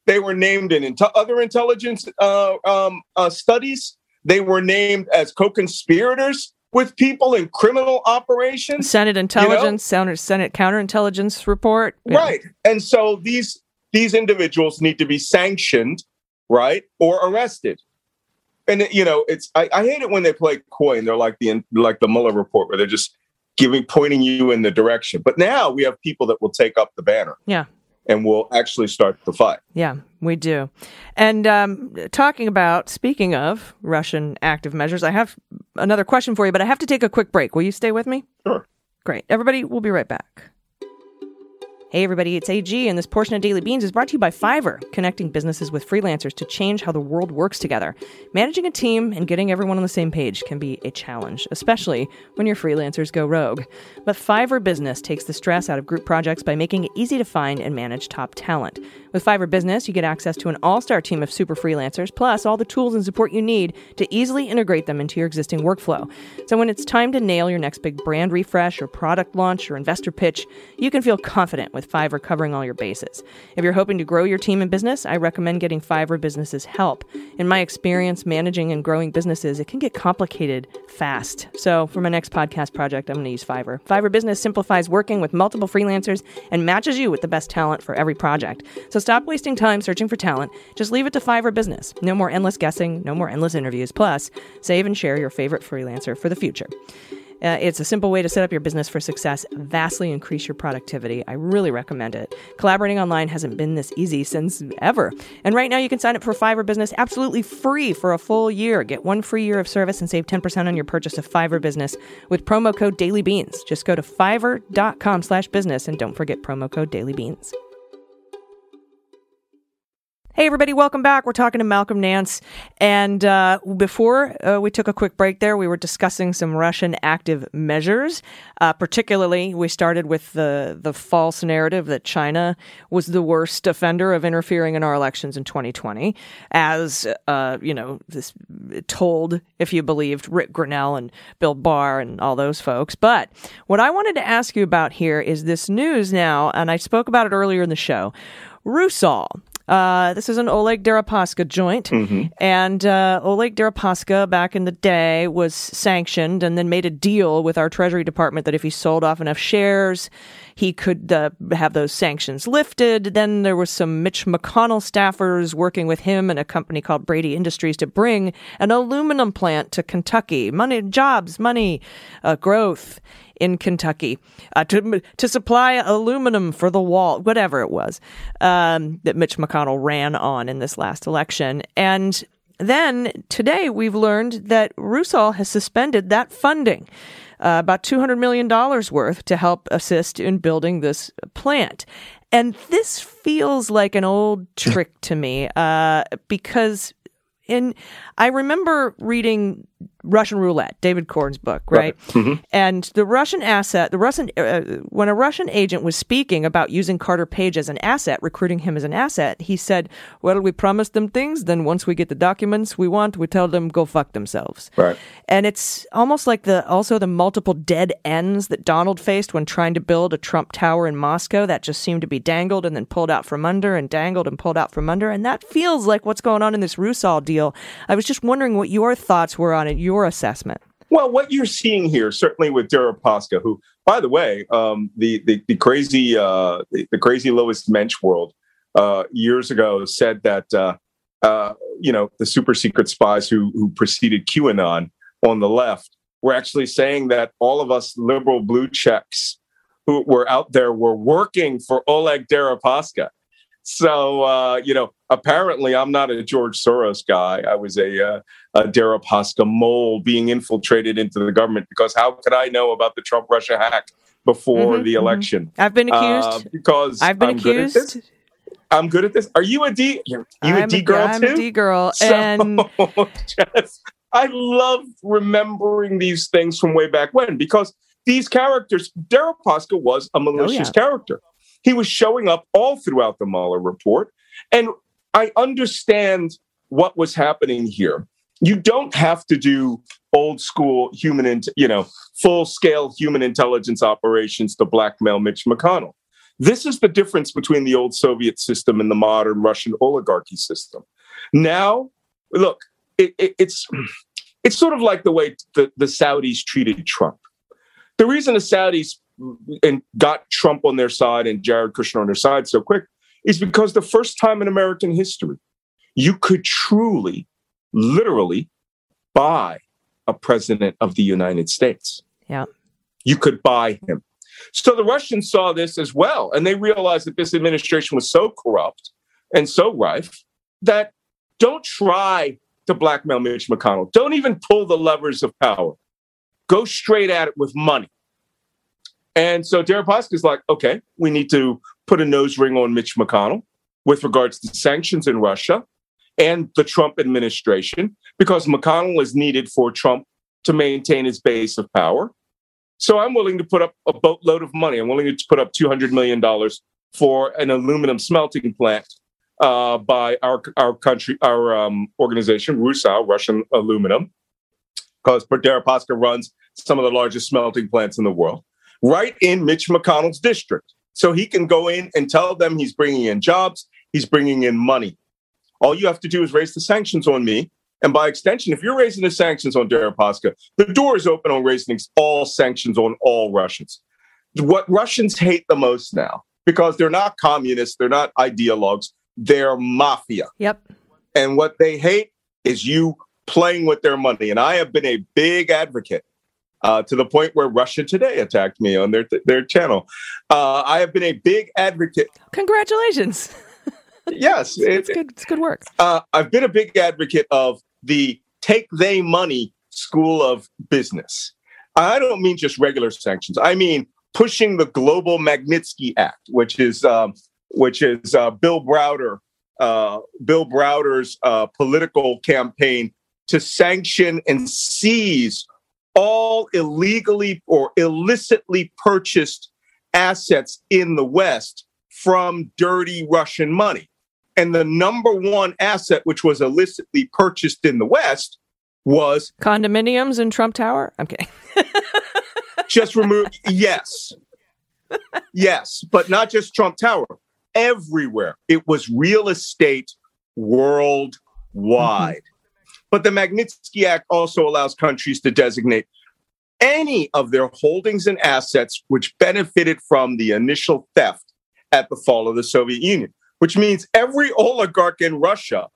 they were named in inte- other intelligence uh, um, uh, studies, they were named as co-conspirators with people in criminal operations." Senate intelligence, Senate, Senate counterintelligence report. Yeah. Right. And so these these individuals need to be sanctioned, right, or arrested. And you know, it's I, I hate it when they play coy and they're like the like the Mueller report where they're just giving pointing you in the direction. But now we have people that will take up the banner Yeah. and will actually start the fight. Yeah, we do. And um, talking about, speaking of Russian active measures, I have another question for you, but I have to take a quick break. Will you stay with me? Sure. Great. Everybody, we'll be right back. Hey, everybody, it's AG, and this portion of Daily Beans is brought to you by Fiverr, connecting businesses with freelancers to change how the world works together. Managing a team and getting everyone on the same page can be a challenge, especially when your freelancers go rogue. But Fiverr Business takes the stress out of group projects by making it easy to find and manage top talent. With Fiverr Business, you get access to an all star team of super freelancers, plus all the tools and support you need to easily integrate them into your existing workflow. So when it's time to nail your next big brand refresh or product launch or investor pitch, you can feel confident with Fiverr covering all your bases. If you're hoping to grow your team and business, I recommend getting Fiverr Business's help. In my experience managing and growing businesses, it can get complicated fast. So for my next podcast project, I'm going to use Fiverr. Fiverr Business simplifies working with multiple freelancers and matches you with the best talent for every project. So stop wasting time searching for talent. Just leave it to Fiverr Business. No more endless guessing, no more endless interviews. Plus, save and share your favorite freelancer for the future. Uh, it's a simple way to set up your business for success, vastly increase your productivity. I really recommend it. Collaborating online hasn't been this easy since ever. And right now, you can sign up for Fiverr Business absolutely free for a full year. Get one free year of service and save 10% on your purchase of Fiverr Business with promo code DailyBeans. Just go to fiverr.com slash business and don't forget promo code DailyBeans. Hey, everybody, welcome back. We're talking to Malcolm Nance. And uh, before uh, we took a quick break there, we were discussing some Russian active measures. Uh, particularly, we started with the, the false narrative that China was the worst offender of interfering in our elections in 2020, as, uh, you know, this told if you believed Rick Grenell and Bill Barr and all those folks. But what I wanted to ask you about here is this news now, and I spoke about it earlier in the show. Rusal, uh, this is an Oleg Deripaska joint, and uh, Oleg Deripaska back in the day was sanctioned and then made a deal with our Treasury Department that if he sold off enough shares, he could uh, have those sanctions lifted. Then there was some Mitch McConnell staffers working with him and a company called Braidy Industries to bring an aluminum plant to Kentucky. Money, jobs, money, uh, growth in Kentucky uh, to to supply aluminum for the wall, whatever it was um, that Mitch McConnell ran on in this last election, and. Then today we've learned that Rusal has suspended that funding, uh, about $200 million worth to help assist in building this plant. And this feels like an old trick to me uh, because in I remember reading Russian Roulette, David Corn's book, right? And the Russian asset, the Russian uh, when a Russian agent was speaking about using Carter Page as an asset, recruiting him as an asset, he said, "Well, we promised them things, then once we get the documents we want, we tell them go fuck themselves." Right. And it's almost like the also the multiple dead ends that Donald faced when trying to build a Trump Tower in Moscow that just seemed to be dangled and then pulled out from under and dangled and pulled out from under. And that feels like what's going on in this Rusal deal. I was just wondering what your thoughts were on it, your assessment. Well, what you're seeing here, certainly with Deripaska, who, by the way, um, the, the the crazy uh, the, the crazy Louise Mensch world uh, years ago said that uh, uh, you know the super secret spies who who preceded QAnon on the left were actually saying that all of us liberal blue checks who were out there were working for Oleg Deripaska. So uh, you know, apparently, I'm not a George Soros guy. I was a, uh, a Deripaska mole being infiltrated into the government because how could I know about the Trump Russia hack before Mhm, the mhm. election? I've been accused. Uh, because I've been I'm good accused. this. I'm good at this. Are you a D? I'm a D girl I'm too? a D girl, So, and I love remembering these things from way back when because these characters, Deripaska was a malicious Oh, yeah. character. He was showing up all throughout the Mueller report. And I understand what was happening here. You don't have to do old school human, int- you know, full scale human intelligence operations to blackmail Mitch McConnell. This is the difference between the old Soviet system and the modern Russian oligarchy system. Now, look, it, it, it's it's sort of like the way the, the Saudis treated Trump. The reason the Saudis mm, and got Trump on their side and Jared Kushner on their side so quick is because the first time in American history, you could truly, literally buy a president of the United States. Yeah. You could buy him. So the Russians saw this as well, and they realized that this administration was so corrupt and so rife that don't try to blackmail Mitch McConnell. Don't even pull the levers of power. Go straight at it with money. And so Deripaska is like, okay, we need to put a nose ring on Mitch McConnell with regards to sanctions in Russia and the Trump administration, because McConnell is needed for Trump to maintain his base of power. So I'm willing to put up a boatload of money. I'm willing to put up $200 million for an aluminum smelting plant uh, by our, our country, our um, organization, Rusal, Russian Aluminum, because Deripaska runs some of the largest smelting plants in the world, right in Mitch McConnell's district. So he can go in and tell them he's bringing in jobs, he's bringing in money. All you have to do is raise the sanctions on me. And by extension, if you're raising the sanctions on Deripaska, the door is open on raising all sanctions on all Russians. What Russians hate the most now, because they're not communists, they're not ideologues, they're mafia. yep. And what they hate is you playing with their money. And I have been a big advocate uh, to the point where Russia Today attacked me on their their channel. Uh, I have been a big advocate. Congratulations. Yes, it- It's good. It's good work. uh, I've been a big advocate of the take they money school of business. I don't mean just regular sanctions. I mean pushing the Global Magnitsky Act, which is um, which is uh, Bill Browder uh, Bill Browder's uh, political campaign to sanction and seize all illegally or illicitly purchased assets in the West from dirty Russian money. And the number one asset, which was illicitly purchased in the West, was Condominiums in Trump Tower? I'm kidding. just remove. yes. Yes. But not just Trump Tower, everywhere. It was real estate worldwide. Mm-hmm. But the Magnitsky Act also allows countries to designate any of their holdings and assets which benefited from the initial theft at the fall of the Soviet Union, which means every oligarch in Russia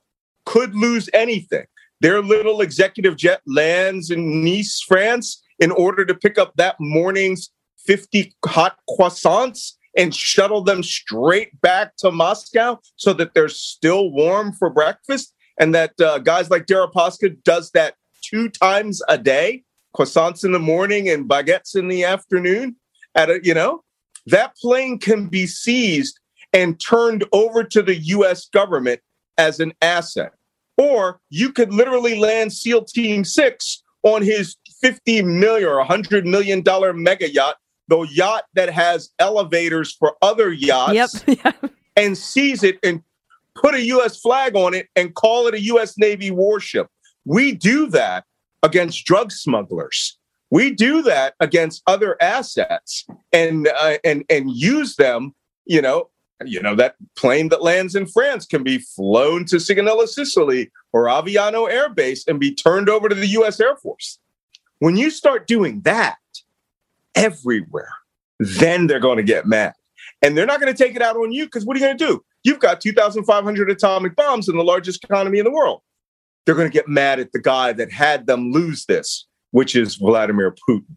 could lose anything. Their little executive jet lands in Nice, France, in order to pick up that morning's 50 hot croissants and shuttle them straight back to Moscow so that they're still warm for breakfast. And that uh, guys like Deripaska does that two times a day, croissants in the morning and baguettes in the afternoon. At a, you know, that plane can be seized and turned over to the U.S. government as an asset. Or you could literally land SEAL Team Six on his 50 million or 100 million dollar mega yacht, the yacht that has elevators for other yachts, Yep. and seize it and put a U.S. flag on it and call it a U.S. Navy warship. We do that against drug smugglers. We do that against other assets and uh, and and use them. You know, you know that plane that lands in France can be flown to Sigonella, Sicily, or Aviano Air Base and be turned over to the U.S. Air Force. When you start doing that everywhere, then they're going to get mad. And they're not going to take it out on you because what are you going to do? You've got 2,500 atomic bombs in the largest economy in the world. They're going to get mad at the guy that had them lose this, which is Vladimir Putin.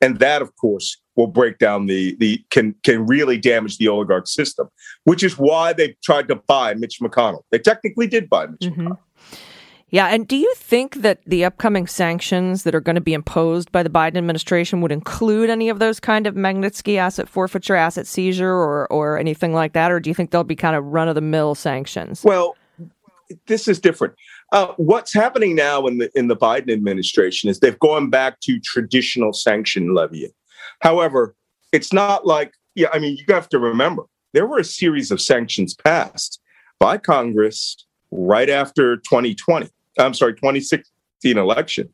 And that, of course, will break down the the can can really damage the oligarch system, which is why they tried to buy Mitch McConnell. They technically did buy Mitch Mhm. McConnell. Yeah, and do you think that the upcoming sanctions that are going to be imposed by the Biden administration would include any of those kind of Magnitsky asset forfeiture, asset seizure, or or anything like that, or do you think they'll be kind of run of the mill sanctions? Well, this is different. Uh, what's happening now in the in the Biden administration is they've gone back to traditional sanction levying. However, it's not like yeah. I mean, you have to remember there were a series of sanctions passed by Congress right after 2020. I'm sorry, 2016 election,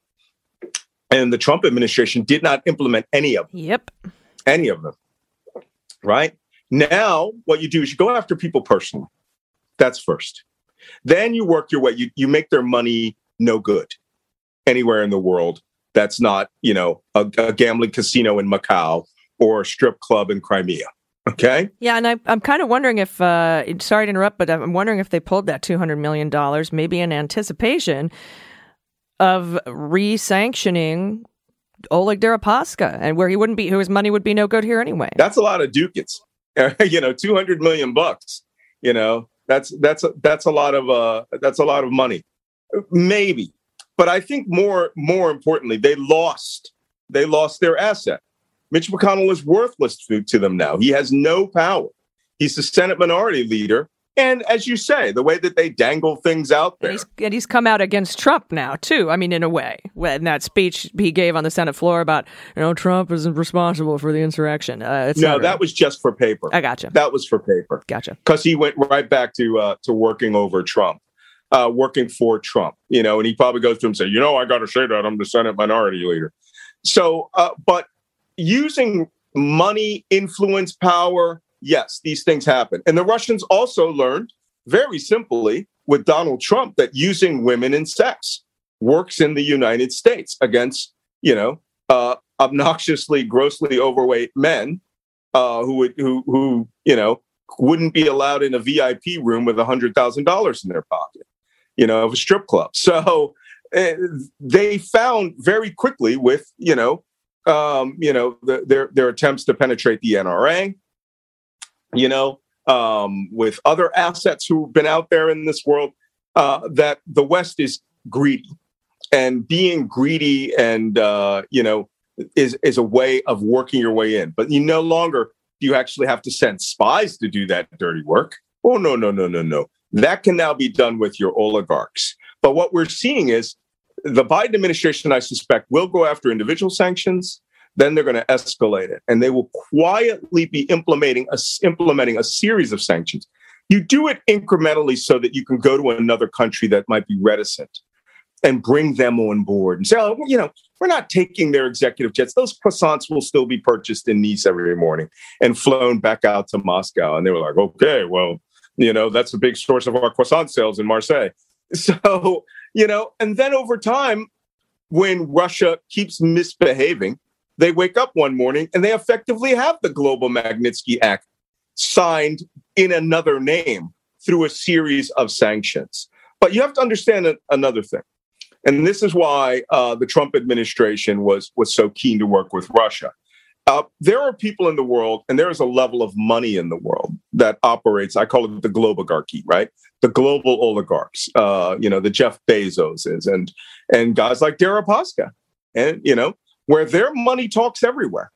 and the Trump administration did not implement any of them Yep. any of them. Right now, what you do is you go after people personally. That's first. Then you work your way. You you make their money no good anywhere in the world. That's not you know a, a gambling casino in Macau or a strip club in Crimea. Okay. Yeah, and I, I'm kind of wondering if, uh, sorry to interrupt, but I'm wondering if they pulled that $200 million maybe in anticipation of re-sanctioning Oleg Deripaska and where he wouldn't be, whose money would be no good here anyway. That's a lot of ducats. you know, two hundred million bucks. You know, that's that's that's a lot of uh that's a lot of money. Maybe, but I think more more importantly, they lost they lost their asset. Mitch McConnell is worthless to, to them now. He has no power. He's the Senate Minority Leader, and as you say, the way that they dangle things out And he's, and he's come out against Trump now, too. I mean, in a way, in that speech he gave on the Senate floor about, you know, Trump isn't responsible for the insurrection. Uh, No, that was just for paper. I gotcha. That was for paper. Gotcha. because he went right back to uh, to working over Trump, uh, working for Trump. You know, and he probably goes to him and say, "You know, I got to say that I'm the Senate Minority Leader." So, uh, but using money, influence, power, yes, these things happen. And the Russians also learned very simply with Donald Trump that using women and sex works in the United States against you know uh, obnoxiously, grossly overweight men uh, who would who who you know wouldn't be allowed in a VIP room with a hundred thousand dollars in their pocket, you know, of a strip club. So uh, they found very quickly with you know um, you know the, their their attempts to penetrate the NRA, you know, um, with other assets who've been out there in this world, uh, that the West is greedy, and being greedy and uh, you know is is a way of working your way in. But you no longer do you actually have to send spies to do that dirty work. Oh no no no no no! That can now be done with your oligarchs. But what we're seeing is the Biden administration, I suspect, will go after individual sanctions. Then they're going to escalate it, and they will quietly be implementing a, implementing a series of sanctions. You do it incrementally so that you can go to another country that might be reticent and bring them on board and say, oh, you know, we're not taking their executive jets. Those croissants will still be purchased in Nice every morning and flown back out to Moscow. And they were like, okay, well, you know, that's a big source of our croissant sales in Marseille. So, you know, and then over time, when Russia keeps misbehaving, they wake up one morning and they effectively have the Global Magnitsky Act signed in another name through a series of sanctions. But you have to understand another thing. And this is why uh, the Trump administration was, was so keen to work with Russia. Uh, there are people in the world, and there is a level of money in the world that operates. I call it the globogarchy, right? The global oligarchs. Uh, you know, the Jeff Bezoses and and guys like Deripaska, and you know, where their money talks everywhere,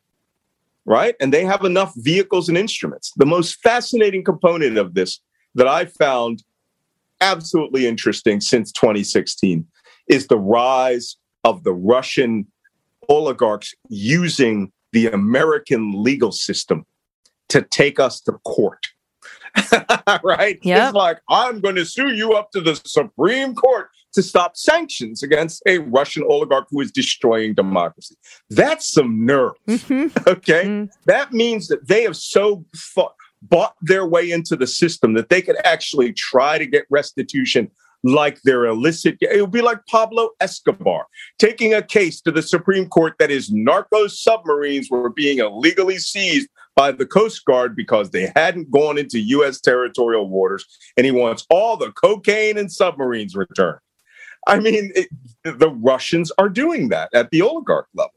right? And they have enough vehicles and instruments. The most fascinating component of this that I found absolutely interesting since 2016 is the rise of the Russian oligarchs using the American legal system to take us to court. right? Yeah. It's like, I'm going to sue you up to the Supreme Court to stop sanctions against a Russian oligarch who is destroying democracy. That's some nerve. Okay. Mm. That means that they have so fu- bought their way into the system that they could actually try to get restitution like their illicit. It would be like Pablo Escobar taking a case to the Supreme Court that his narco submarines were being illegally seized by the Coast Guard because they hadn't gone into U.S. territorial waters, and he wants all the cocaine and submarines returned. I mean, it, the Russians are doing that at the oligarch level.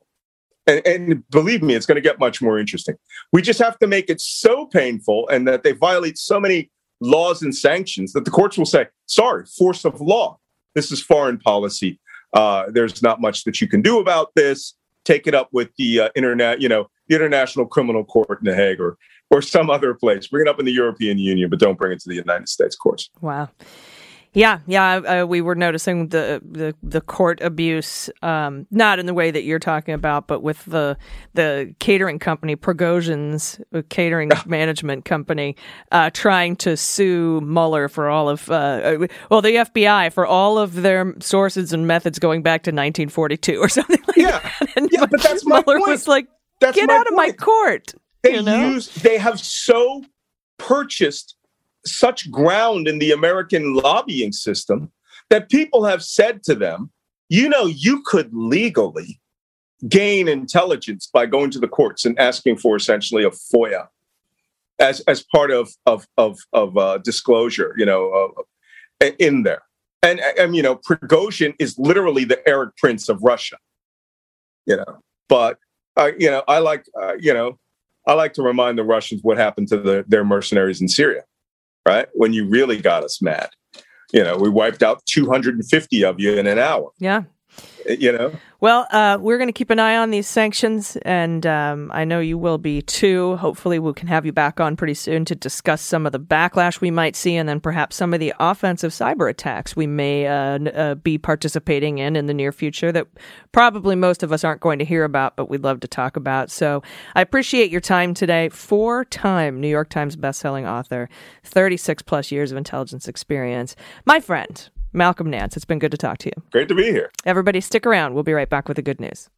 And, and believe me, it's going to get much more interesting. We just have to make it so painful and that they violate so many laws and sanctions that the courts will say, sorry, force of law. This is foreign policy. Uh, there's not much that you can do about this. Take it up with the uh, internet, you know, the International Criminal Court in The Hague or or some other place. Bring it up in the European Union, but don't bring it to the United States courts. Wow. Yeah, yeah. Uh, we were noticing the the, the court abuse, um, not in the way that you're talking about, but with the the catering company Prigozhin's uh, catering management company uh, trying to sue Mueller for all of uh, uh, well, the FBI for all of their sources and methods going back to 1942 or something like Yeah. that. And Yeah, but that's my Mueller point. was like, That's "Get out of my court!" They you know? use they have so purchased such ground in the American lobbying system that people have said to them, you know, you could legally gain intelligence by going to the courts and asking for essentially a FOIA as as part of of of, of uh, disclosure, you know, uh, in there. And, and you know, Prigozhin is literally the Erik Prince of Russia, you know. But uh, you know, I like uh, you know, I like to remind the Russians what happened to the, their mercenaries in Syria, right? When you really got us mad. You know, we wiped out 250 of you in an hour, Yeah. You know? Well, uh, we're going to keep an eye on these sanctions, and um, I know you will be too. Hopefully, we can have you back on pretty soon to discuss some of the backlash we might see, and then perhaps some of the offensive cyber attacks we may uh, uh, be participating in in the near future that probably most of us aren't going to hear about, but we'd love to talk about. So I appreciate your time today. Four time New York Times bestselling author, 36 plus years of intelligence experience. My friend, Malcolm Nance, it's been good to talk to you. Great to be here. Everybody, stick around. We'll be right back with the good news.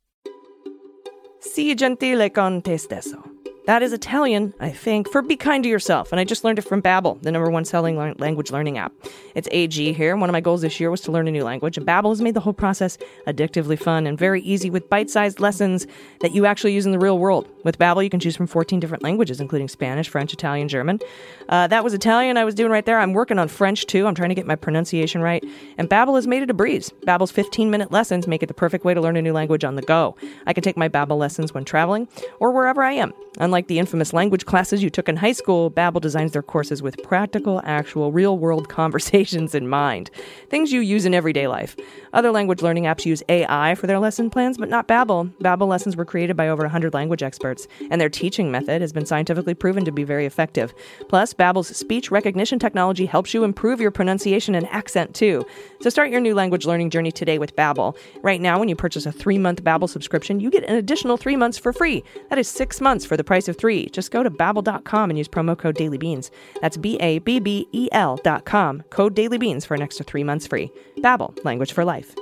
Sii gentile con te stesso. That is Italian, I think, for be kind to yourself. And I just learned it from Babbel, the number one selling language learning app. It's AG here. One of my goals this year was to learn a new language, and Babbel has made the whole process addictively fun and very easy with bite-sized lessons that you actually use in the real world. With Babbel, you can choose from 14 different languages, including Spanish, French, Italian, German. Uh, that was Italian I was doing right there. I'm working on French too. I'm trying to get my pronunciation right. And Babbel has made it a breeze. Babbel's 15-minute lessons make it the perfect way to learn a new language on the go. I can take my Babbel lessons when traveling or wherever I am. Unlike the infamous language classes you took in high school, Babbel designs their courses with practical, actual, real-world conversations in mind. Things you use in everyday life. Other language learning apps use AI for their lesson plans, but not Babbel. Babbel lessons were created by over 100 language experts, and their teaching method has been scientifically proven to be very effective. Plus, Babbel's speech recognition technology helps you improve your pronunciation and accent too. So start your new language learning journey today with Babbel. Right now, when you purchase a three-month Babbel subscription, you get an additional three months for free. That is six months for the price of three. Just go to babbel.com and use promo code DailyBeans. That's B-A-B-B-E-L dot. Code DailyBeans for an extra three months free. Babbel, language for life.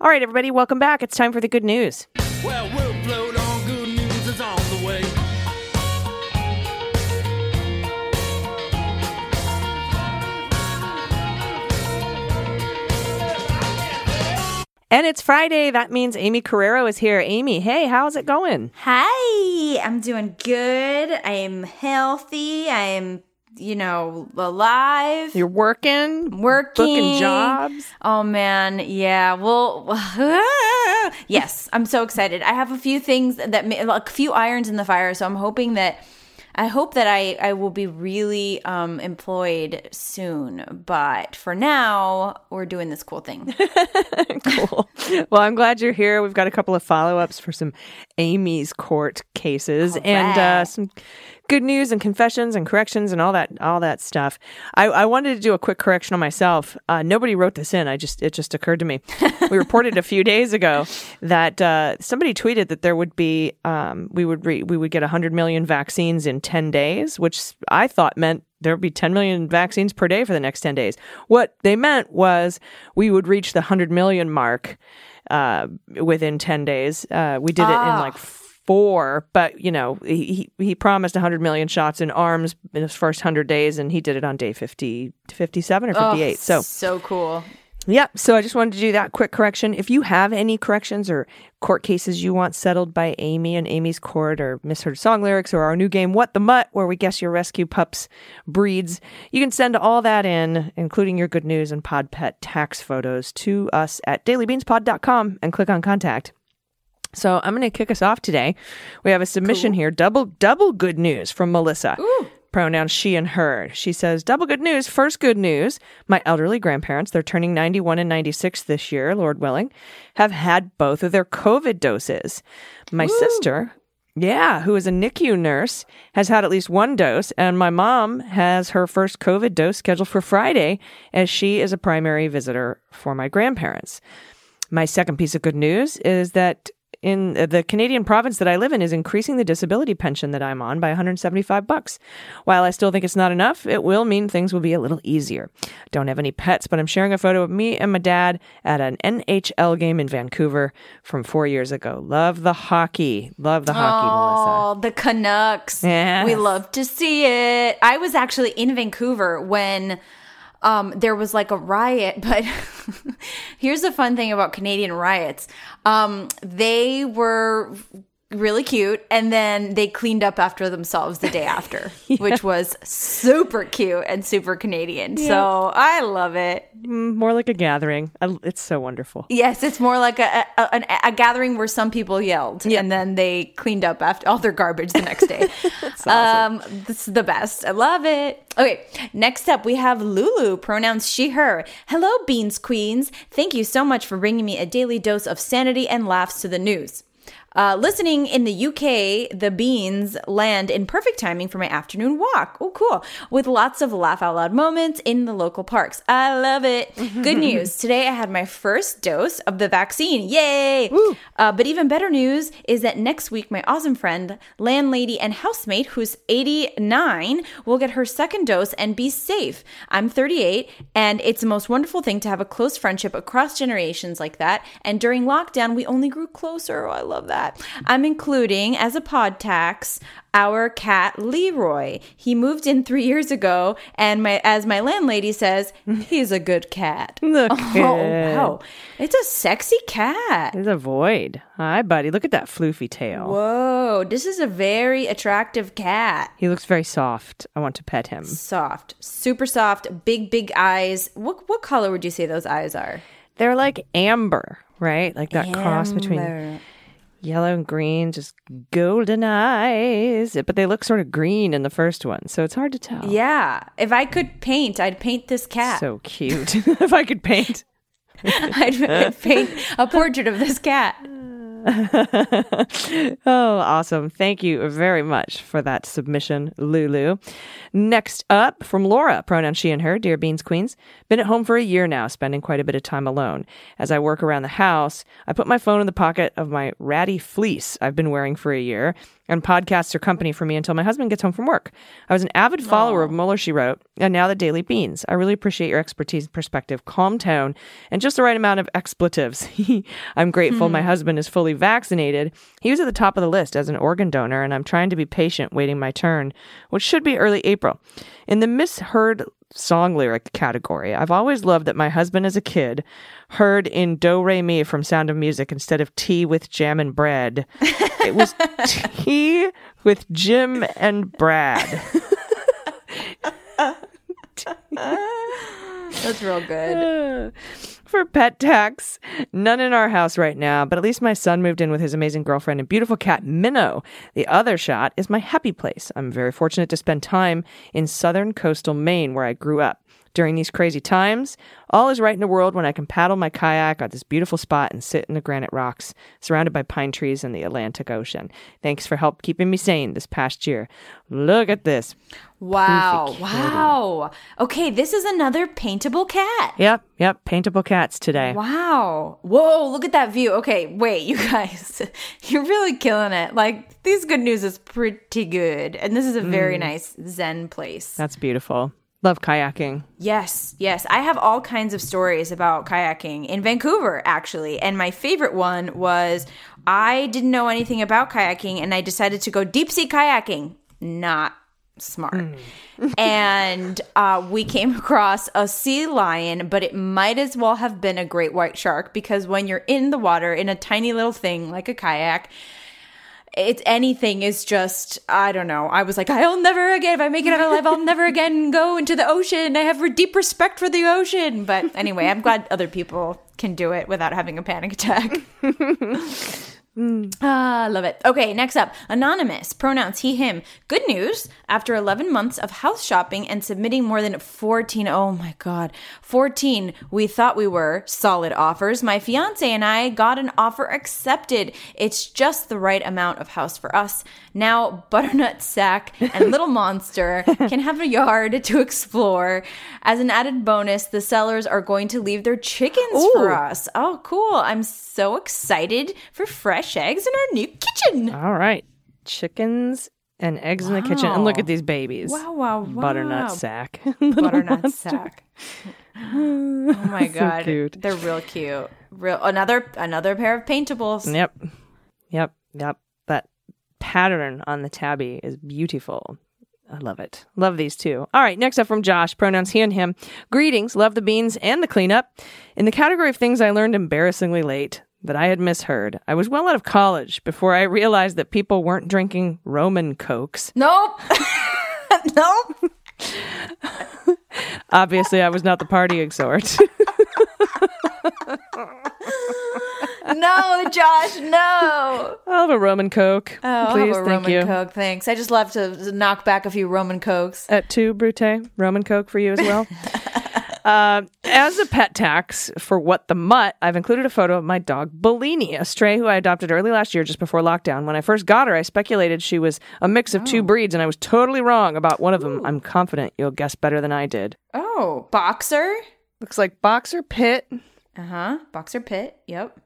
All right, everybody, welcome back. It's time for the good news. Well, we'll And it's Friday. That means Aimee Carrero is here. Aimee, hey, how's it going? Hi, I'm doing good. I'm healthy. I'm, you know, alive. You're working, working booking jobs. Oh man, yeah. Well, yes, I'm so excited. I have a few things that a few irons in the fire, so I'm hoping that I hope that I I will be really um employed soon. But for now, we're doing this cool thing. cool. Well, I'm glad you're here. We've got a couple of follow ups for some Aimee's court cases and uh, some good news and confessions and corrections and all that all that stuff. I, I wanted to do a quick correction on myself. Uh, nobody wrote this in. I just it just occurred to me. we reported a few days ago that uh, somebody tweeted that there would be um, we would re- we would get 100 million vaccines in 10 days, which I thought meant there would be 10 million vaccines per day for the next 10 days. What they meant was we would reach the 100 million mark uh, within 10 days. Uh, we did it in like four, but you know, he, he promised 100 million shots in arms in his first 100 days, and he did it on day 50, 57 or 58. so, so cool. Yep. So I just wanted to do that quick correction. If you have any corrections or court cases you want settled by Aimee and Aimee's court, or misheard song lyrics, or our new game What the Mutt, where we guess your rescue pups breeds, you can send all that in, including your good news and pod pet tax photos, to us at dailybeanspod.com and click on contact. So I'm going to kick us off today. We have a submission here, double double good news from Melissa. Pronouns she and her. She says, double good news. First good news. My elderly grandparents, they're turning 91 and 96 this year, Lord willing, have had both of their COVID doses. My sister, yeah, who is a NICU nurse, has had at least one dose, and my mom has her first COVID dose scheduled for Friday, as she is a primary visitor for my grandparents. My second piece of good news is that in uh, the Canadian province that I live in is increasing the disability pension that I'm on by 175 bucks. While I still think it's not enough, it will mean things will be a little easier. Don't have any pets, but I'm sharing a photo of me and my dad at an NHL game in Vancouver from 4 years ago. Love the hockey. Love the hockey, Melissa. Oh, the Canucks. Yes. We love to see it. I was actually in Vancouver when um, there was like a riot, but here's the fun thing about Canadian riots. Um, they were really cute and then they cleaned up after themselves the day after, which was super cute and super Canadian. So I love it. Mm, More like a gathering. It's so wonderful. Yes, it's more like a, a, an- a gathering where some people yelled and then they cleaned up after all their garbage the next day. Um, this is the best. I love it. Okay, next up we have Lulu, pronouns she, her. Hello, Beans Queens. Thank you so much for bringing me a daily dose of sanity and laughs to the news. Uh, listening in the UK, the beans land in perfect timing for my afternoon walk. Oh, cool. With lots of laugh out loud moments in the local parks. I love it. Good news. Today I had my first dose of the vaccine. Yay! Uh, but even better news is that next week, my awesome friend, landlady, and housemate, who's 89, will get her second dose and be safe. I'm 38, and it's the most wonderful thing to have a close friendship across generations like that. And during lockdown, we only grew closer. Oh, I love that. I'm including as a pod tax our cat Leroy. He moved in three years ago, and my as my landlady says, he's a good cat. Look Oh wow, it's a sexy cat. It's a void. Hi, buddy. Look at that floofy tail. Whoa, this is a very attractive cat. He looks very soft. I want to pet him. Soft, super soft, big, big eyes. What what color would you say those eyes are? They're like amber, right? Like that cross between Amber. Yellow and green, just golden eyes. But they look sort of green in the first one, so it's hard to tell. Yeah. If I could paint, I'd paint this cat. So cute. if I could paint. I'd, I'd paint a portrait of this cat. oh, awesome. Thank you very much for that submission, Lulu. Next up from Laura, pronoun she and her, dear Beans Queens. Been at home for a year now, spending quite a bit of time alone. As I work around the house, I put my phone in the pocket of my ratty fleece I've been wearing for a year, and podcasts are company for me until my husband gets home from work. I was an avid follower of Mueller, She Wrote, and now the Daily Beans. I really appreciate your expertise, perspective, calm tone, and just the right amount of expletives. I'm grateful my hmm. husband is fully vaccinated. He was at the top of the list as an organ donor, and I'm trying to be patient, waiting my turn, which should be early April. In the misheard song lyric category, I've always loved that my husband as a kid heard in Do Re Mi from Sound of Music instead of tea with jam and bread. It was tea with Jim and Brad. That's real good. For pet tax, none in our house right now, but at least my son moved in with his amazing girlfriend and beautiful cat, Minnow. The other shot is my happy place. I'm very fortunate to spend time in southern coastal Maine, where I grew up. During these crazy times, all is right in the world when I can paddle my kayak at this beautiful spot and sit in the granite rocks, surrounded by pine trees and the Atlantic Ocean. Thanks for help keeping me sane this past year. Look at this. Wow. Wow. Okay, this is another paintable cat. Yep, yep, paintable cats today. Wow. Whoa, look at that view. Okay, wait, you guys. You're really killing it. Like, these good news is pretty good. And this is a very hmm. nice Zen place. That's beautiful. Love kayaking. Yes, yes. I have all kinds of stories about kayaking in Vancouver, actually. And my favorite one was I didn't know anything about kayaking and I decided to go deep sea kayaking. Not smart. and uh, we came across a sea lion, but it might as well have been a great white shark because when you're in the water in a tiny little thing like a kayak, it's anything is just I don't know. I was like, I'll never again if I make it out alive, I'll never again go into the ocean. I have deep respect for the ocean. But anyway, I'm glad other people can do it without having a panic attack. Ah, love it. Okay, next up, anonymous pronouns he him. Good news. After 11 months of house shopping and submitting more than 14, oh my god, 14 we thought we were solid offers, my fiance and I got an offer accepted. It's just the right amount of house for us. Now, Butternut Sack and Little Monster can have a yard to explore. As an added bonus, the sellers are going to leave their chickens for us. Oh, cool. I'm so excited for fresh eggs in our new kitchen. All right. Chickens and eggs in the kitchen. And look at these babies. Wow, wow, wow. Butternut sack. Butternut monster. sack. Oh my So god. cute. They're real cute. Real another another pair of paintables. Yep. Yep. Yep. That pattern on the tabby is beautiful. I love it. Love these two. All right, next up from Josh, pronouns he and him. Greetings, love the beans and the cleanup. In the category of things I learned embarrassingly late that I had misheard, I was well out of college before I realized that people weren't drinking Roman Cokes. Nope. nope. Obviously, I was not the partying sort. No, Josh, no. I'll have a Roman Coke. Oh, Please, thank Roman you. Coke, thanks. I just love to knock back a few Roman Cokes. At two, Brute, Roman Coke for you as well. uh, as a pet tax for What the Mutt, I've included a photo of my dog, Bellini, a stray who I adopted early last year just before lockdown. When I first got her, I speculated she was a mix of two breeds, and I was totally wrong about one of them. I'm confident you'll guess better than I did. Oh, boxer? Looks like Boxer Pit Uh huh. Boxer pit. Yep.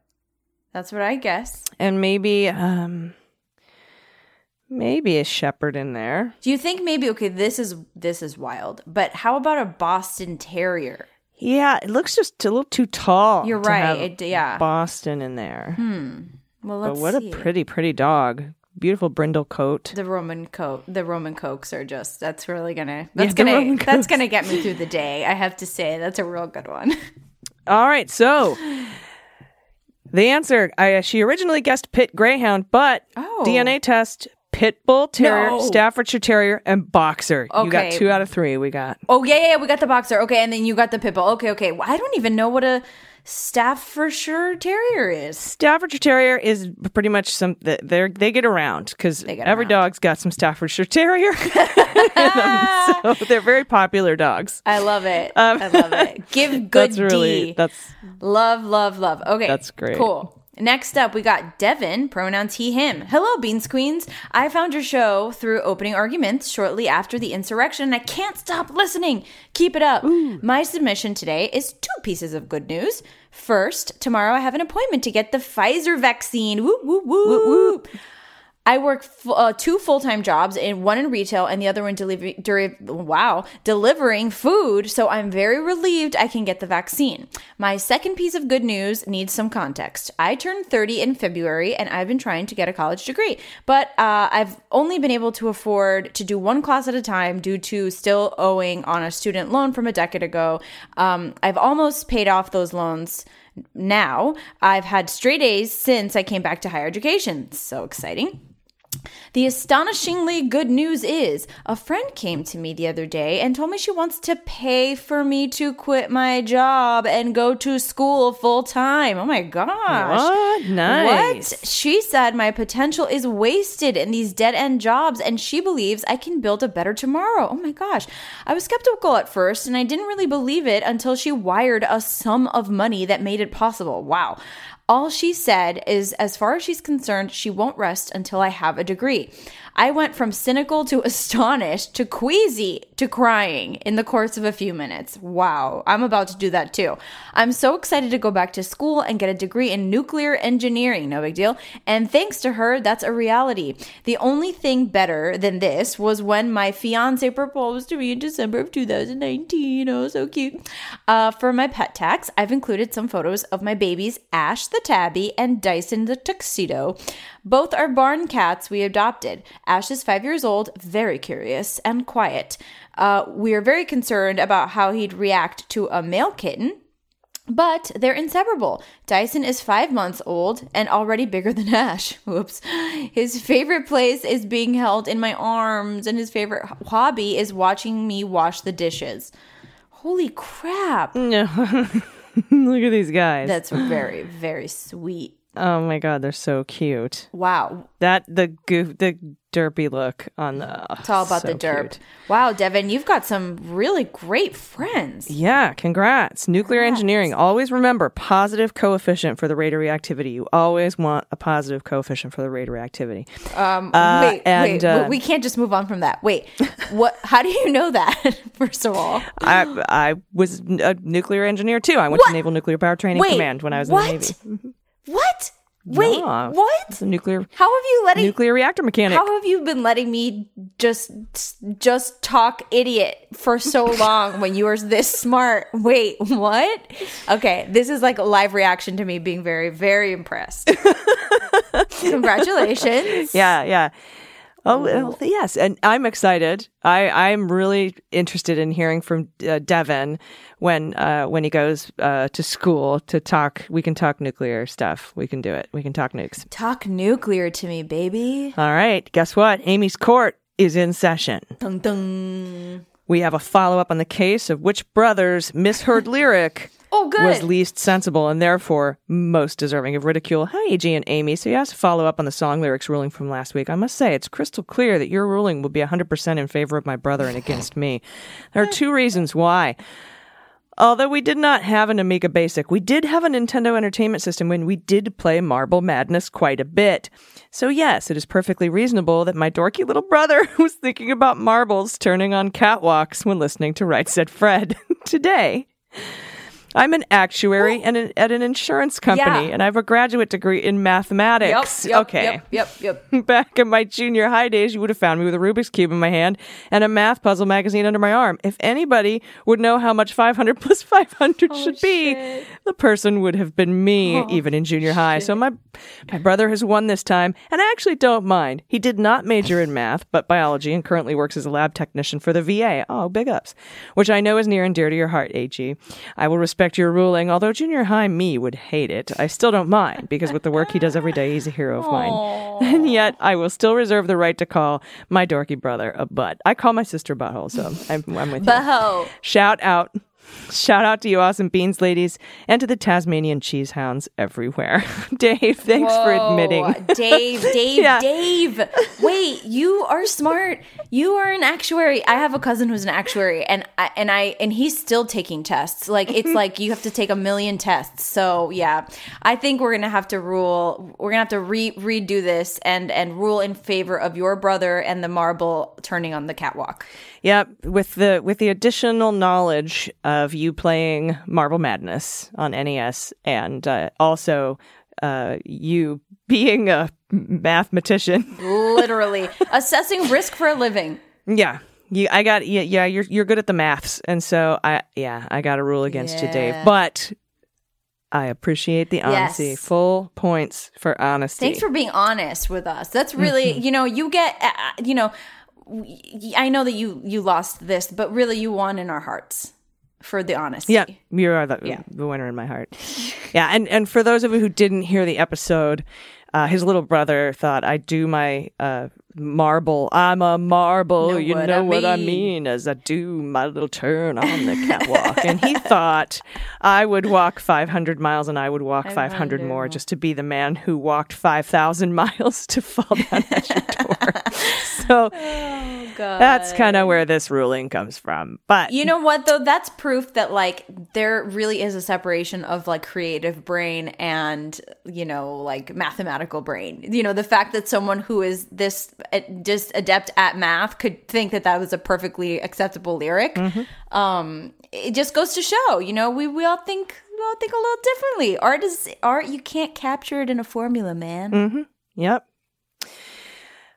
That's what I guess. and maybe, um, maybe a shepherd in there. Do you think maybe okay, this is this is wild, but how about a Boston Terrier? Yeah, it looks just a little too tall. You're to right, it- yeah. Boston in there. Hmm. Well, But what see. a pretty, pretty dog. Beautiful brindle coat. the Roman coat, the Roman cokes are just that's really gonna that's the gonna that's gonna get me through the day. I have to say that's a real good one. All right, so the answer I, she originally guessed pit greyhound, but Oh. DNA test Pit Bull Terrier, No. Staffordshire Terrier, and Boxer. You got Okay. two out of three. We got. Oh yeah, yeah, yeah, we got the boxer. Okay, and then you got the pit bull. Okay, okay. Well, I don't even know what a Staffordshire Terrier is. Staffordshire Terrier is pretty much some. They they get around because get every around. dog's got some Staffordshire Terrier, in them, so they're very popular dogs. I love it. I love it. Give good Um, That's really D. that's Love, love, love. Okay. That's great. Cool. Next up, we got Devin, pronouns he, him. Hello, Beans Queens. I found your show through opening arguments shortly after the insurrection, and I can't stop listening. Keep it up. My submission today is two pieces of good news. First, tomorrow I have an appointment to get the Pfizer vaccine. Whoop, whoop, whoop. I work uh, two full time jobs, in one in retail and the other one delivery. Deri- wow, delivering food. So I'm very relieved I can get the vaccine. My second piece of good news needs some context. I turned 30 in February, and I've been trying to get a college degree, but uh, I've only been able to afford to do one class at a time due to still owing on a student loan from a decade ago. Um, I've almost paid off those loans now. I've had straight A's since I came back to higher education. So exciting. The astonishingly good news is a friend came to me the other day and told me she wants to pay for me to quit my job and go to school full time. Oh my gosh. What? Nice. What? She said my potential is wasted in these dead end jobs and she believes I can build a better tomorrow. Oh my gosh. I was skeptical at first and I didn't really believe it until she wired a sum of money that made it possible. Wow. All she said is, as far as she's concerned, she won't rest until I have a degree. I went from cynical to astonished to queasy to crying in the course of a few minutes. Wow, I'm about to do that too. I'm so excited to go back to school and get a degree in nuclear engineering. No big deal. And thanks to her, that's a reality. The only thing better than this was when my fiance proposed to me in December of 2019. Oh, so cute. Uh, for my pet tax, I've included some photos of my babies, Ash the tabby and Dyson the tuxedo. Both are barn cats we adopted. Ash is five years old, very curious and quiet. Uh, we are very concerned about how he'd react to a male kitten. But they're inseparable. Dyson is five months old and already bigger than Ash. Whoops. His favorite place is being held in my arms, and his favorite hobby is watching me wash the dishes. Holy crap. Look at these guys. That's very, very sweet. Oh my god, they're so cute. Wow. That the goof, the derpy look on the. It's all about the derp. Wow, Devin, you've got some really great friends. Yeah, congrats. Nuclear engineering. Always remember positive coefficient for the rate of reactivity. You always want a positive coefficient for the rate of reactivity. Um, Uh, wait, and, wait, uh, we can't just move on from that. Wait, what? How do you know that? First of all, I I was a nuclear engineer too. I went What? to Naval Nuclear Power Training wait, Command when I was what? in the Navy. What? Wait, Yeah. what? Nuclear How have you letting? nuclear reactor mechanic. How have you been letting me just just talk idiot for so long when you are this smart? Wait, what? Okay, this is like a live reaction to me being very very impressed. Congratulations. Yeah, yeah. Oh well, yes, and I'm excited. I I'm really interested in hearing from uh, Devin when uh, when he goes uh, to school to talk. We can talk nuclear stuff. We can do it. We can talk nukes. Talk nuclear to me, baby. All right. Guess what? Aimee's court is in session. Dun, dun. We have a follow up on the case of which brothers misheard lyric Oh, good. was least sensible and therefore most deserving of ridicule. Hi, AG and Aimee. So you asked to follow up on the song lyrics ruling from last week. I must say, it's crystal clear that your ruling will be 100% in favor of my brother and against me. There are two reasons why. Although we did not have an Amiga Basic, we did have a Nintendo Entertainment System when we did play Marble Madness quite a bit. So, yes, it is perfectly reasonable that my dorky little brother was thinking about marbles turning on catwalks when listening to Right Said Fred today. I'm an actuary and an, at an insurance company, Yeah. and I have a graduate degree in mathematics. yep, okay. Yep, yep, yep. Back in my junior high days, you would have found me with a Rubik's Cube in my hand and a math puzzle magazine under my arm. If anybody would know how much 500 plus 500 should be, the person would have been me, even in junior high. So my, my brother has won this time, and I actually don't mind. He did not major in math, but biology, and currently works as a lab technician for the VA. Oh, big ups. Which I know is near and dear to your heart, AG. I will respect respect your ruling, although junior high me would hate it. I still don't mind because with the work he does every day, he's a hero of mine. And yet, I will still reserve the right to call my dorky brother a butt. I call my sister butthole, so I'm, I'm with you. Boho. Shout out. Shout out to you, awesome beans ladies, and to the Tasmanian cheese hounds everywhere. Dave, thanks for admitting. Dave, Dave, Yeah. Dave. Wait, you are smart. You are an actuary. I have a cousin who's an actuary, and I, and I and he's still taking tests. Like it's like you have to take a million tests. So yeah, I think we're gonna have to rule. We're gonna have to re- redo this and and rule in favor of your brother and the marble turning on the catwalk. Yep, with the with the additional knowledge of you playing Marble Madness on NES, and uh, also uh, you being a mathematician. Literally assessing risk for a living. yeah, you. I got yeah, yeah. You're you're good at the maths, and so I yeah I got a rule against you, Dave. But I appreciate the honesty. Yes. Full points for honesty. Thanks for being honest with us. That's really, Mm-hmm. you know, you get, uh, you know, I know that you you lost this, but really you won in our hearts for the honesty. Yeah, you are the, Yeah. the winner in my heart. Yeah, and and for those of you who didn't hear the episode, uh, his little brother thought I do my uh, marble. I'm a marble. Know you what know I what I mean. as I do my little turn on the catwalk. and he thought I would walk 500 miles and I would walk 500 more just to be the man who walked 5,000 miles to fall down at your door. so oh, that's kind of where this ruling comes from. But You know what though? That's proof that like there really is a separation of like creative brain and you know like mathematical brain. You know the fact that someone who is this just adept at math could think that that was a perfectly acceptable lyric. Um, it just goes to show, you know, we we all think we all think a little differently. Art is art. You can't capture it in a formula, man. Mm-hmm. Yep.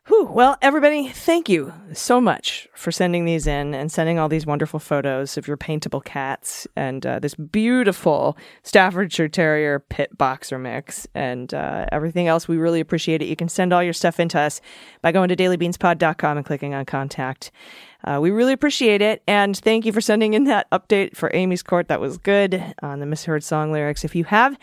Whew. Well, everybody, thank you so much for sending these in and sending all these wonderful photos of your paintable cats and uh, this beautiful Staffordshire Terrier pit boxer mix and uh, everything else. We really appreciate it. You can send all your stuff in to us by going to dailybeanspod.com and clicking on contact. Uh, we really appreciate it. And thank you for sending in that update for Aimee's Court. That was good on the misheard song lyrics. If you have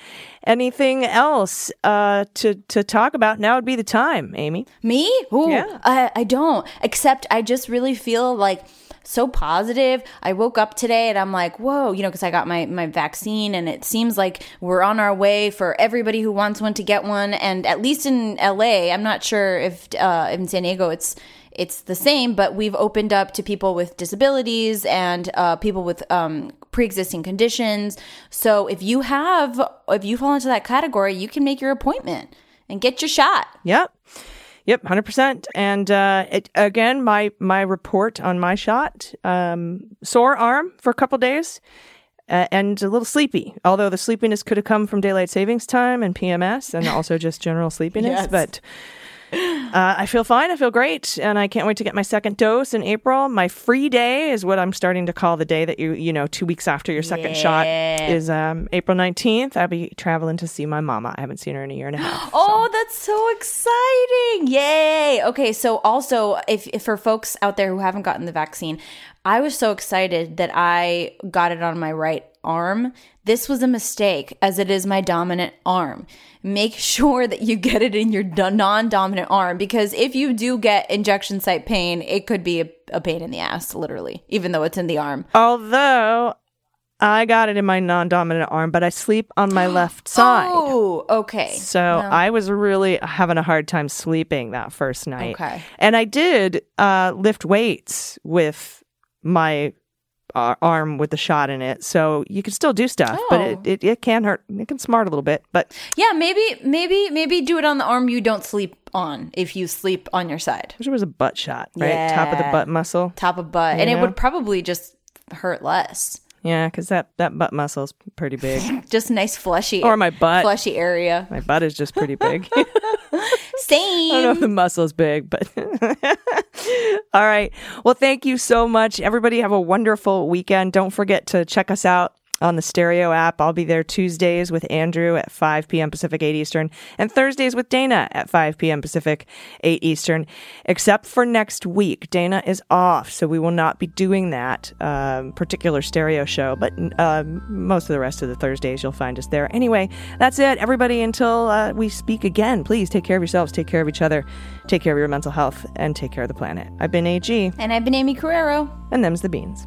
anything else uh, to, to talk about, now would be the time, Amy. Me? Ooh, Yeah. I, I don't. Except I just really feel like so positive. I woke up today and I'm like, whoa, you know, because I got my, my vaccine and it seems like we're on our way for everybody who wants one to get one. And at least in LA, I'm not sure if uh, in San Diego it's it's the same, but we've opened up to people with disabilities and uh, people with um, pre-existing conditions. So if you have, if you fall into that category, you can make your appointment and get your shot. Yep. Yep, hundred percent. And uh, it, again, my my report on my shot: um, sore arm for a couple days, uh, and a little sleepy. Although the sleepiness could have come from daylight savings time and PMS, and also just general sleepiness. Yes. But uh, I feel fine. I feel great, and I can't wait to get my second dose in April. My free day is what I'm starting to call the day that you you know two weeks after your second shot is um, April 19th. I'll be traveling to see my mama. I haven't seen her in a year and a half. Oh, that's so exciting. Yay. Okay, so also if, if for folks out there who haven't gotten the vaccine, I was so excited that I got it on my right arm. This was a mistake as it is my dominant arm. Make sure that you get it in your non-dominant arm because if you do get injection site pain, it could be a, a pain in the ass literally, even though it's in the arm. Although I got it in my non-dominant arm, but I sleep on my left side. Oh, okay. So I was really having a hard time sleeping that first night. Okay. And I did uh, lift weights with my uh, arm with the shot in it. So you can still do stuff, but it, Oh. it, it can hurt. It can smart a little bit. But Yeah, maybe maybe maybe do it on the arm you don't sleep on if you sleep on your side. it was a butt shot, right? Top of the butt muscle. top of butt, and it would probably just hurt less. Yeah, because that, that butt muscle's pretty big. Just nice fleshy Or my butt. fleshy area. my butt is just pretty big. Same. I don't know if the muscle's big, but all right. Well, thank you so much. Everybody have a wonderful weekend. Don't forget to check us out on the Stereo app. I'll be there Tuesdays with Andrew at 5 p.m. Pacific, 8 Eastern, and Thursdays with Dana at 5 p.m. Pacific, 8 Eastern, except for next week. Dana is off, so we will not be doing that um, particular Stereo show, but uh, most of the rest of the Thursdays you'll find us there. Anyway, that's it. Everybody, until uh, we speak again, please take care of yourselves, take care of each other, take care of your mental health, and take care of the planet. I've been AG, And I've been Aimee Carrero. and them's the beans.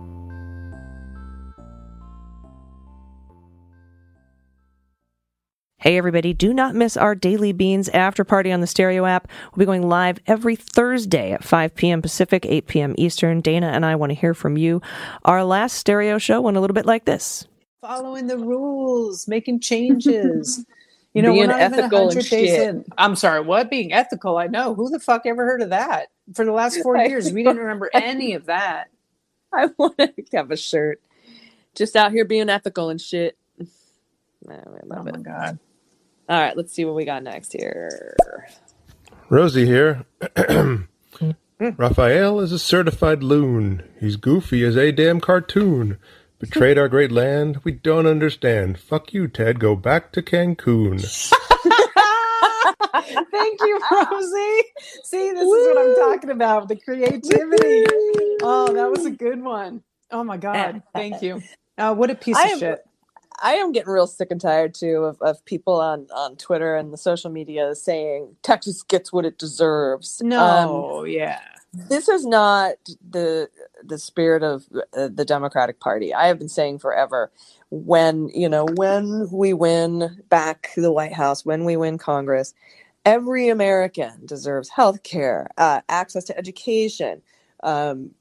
Hey, everybody, do not miss our Daily Beans after party on the Stereo app. We'll be going live every Thursday at 5 p.m. Pacific, 8 p.m. Eastern. Dana and I want to hear from you. Our last Stereo show went a little bit like this. following the rules, making changes. You know, Being we're not even ethical and shit. in. I'm sorry, what? Being ethical? I know. Who the fuck ever heard of that? For the last four years, we didn't remember any of that. I want to have a shirt. Just out here being ethical and shit. I Oh love my it. god. All right, let's see what we got next here. Rosie here. Rafael is a certified loon. He's goofy as a damn cartoon. Betrayed our great land. We don't understand. Fuck you, Ted. Go back to Cancun. Thank you, Rosie. See, this is what I'm talking about the creativity. Oh, that was a good one. Oh my god. Thank you. Uh, what a piece I of am- shit. I am getting real sick and tired too of, of people on, on Twitter and the social media saying Texas gets what it deserves. Um, No, yeah. this is not the the spirit of uh, the Democratic Party. I have been saying forever when, you know, when we win back the White House, when we win Congress, every American deserves health care, uh, access to education, um,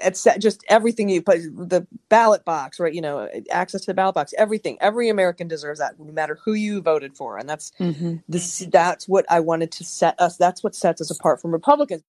it's just everything you put the ballot box, right? You know, access to the ballot box, everything. Every American deserves that, no matter who you voted for. And that's Mm-hmm. this that's what I wanted to set us that's what sets us apart from Republicans.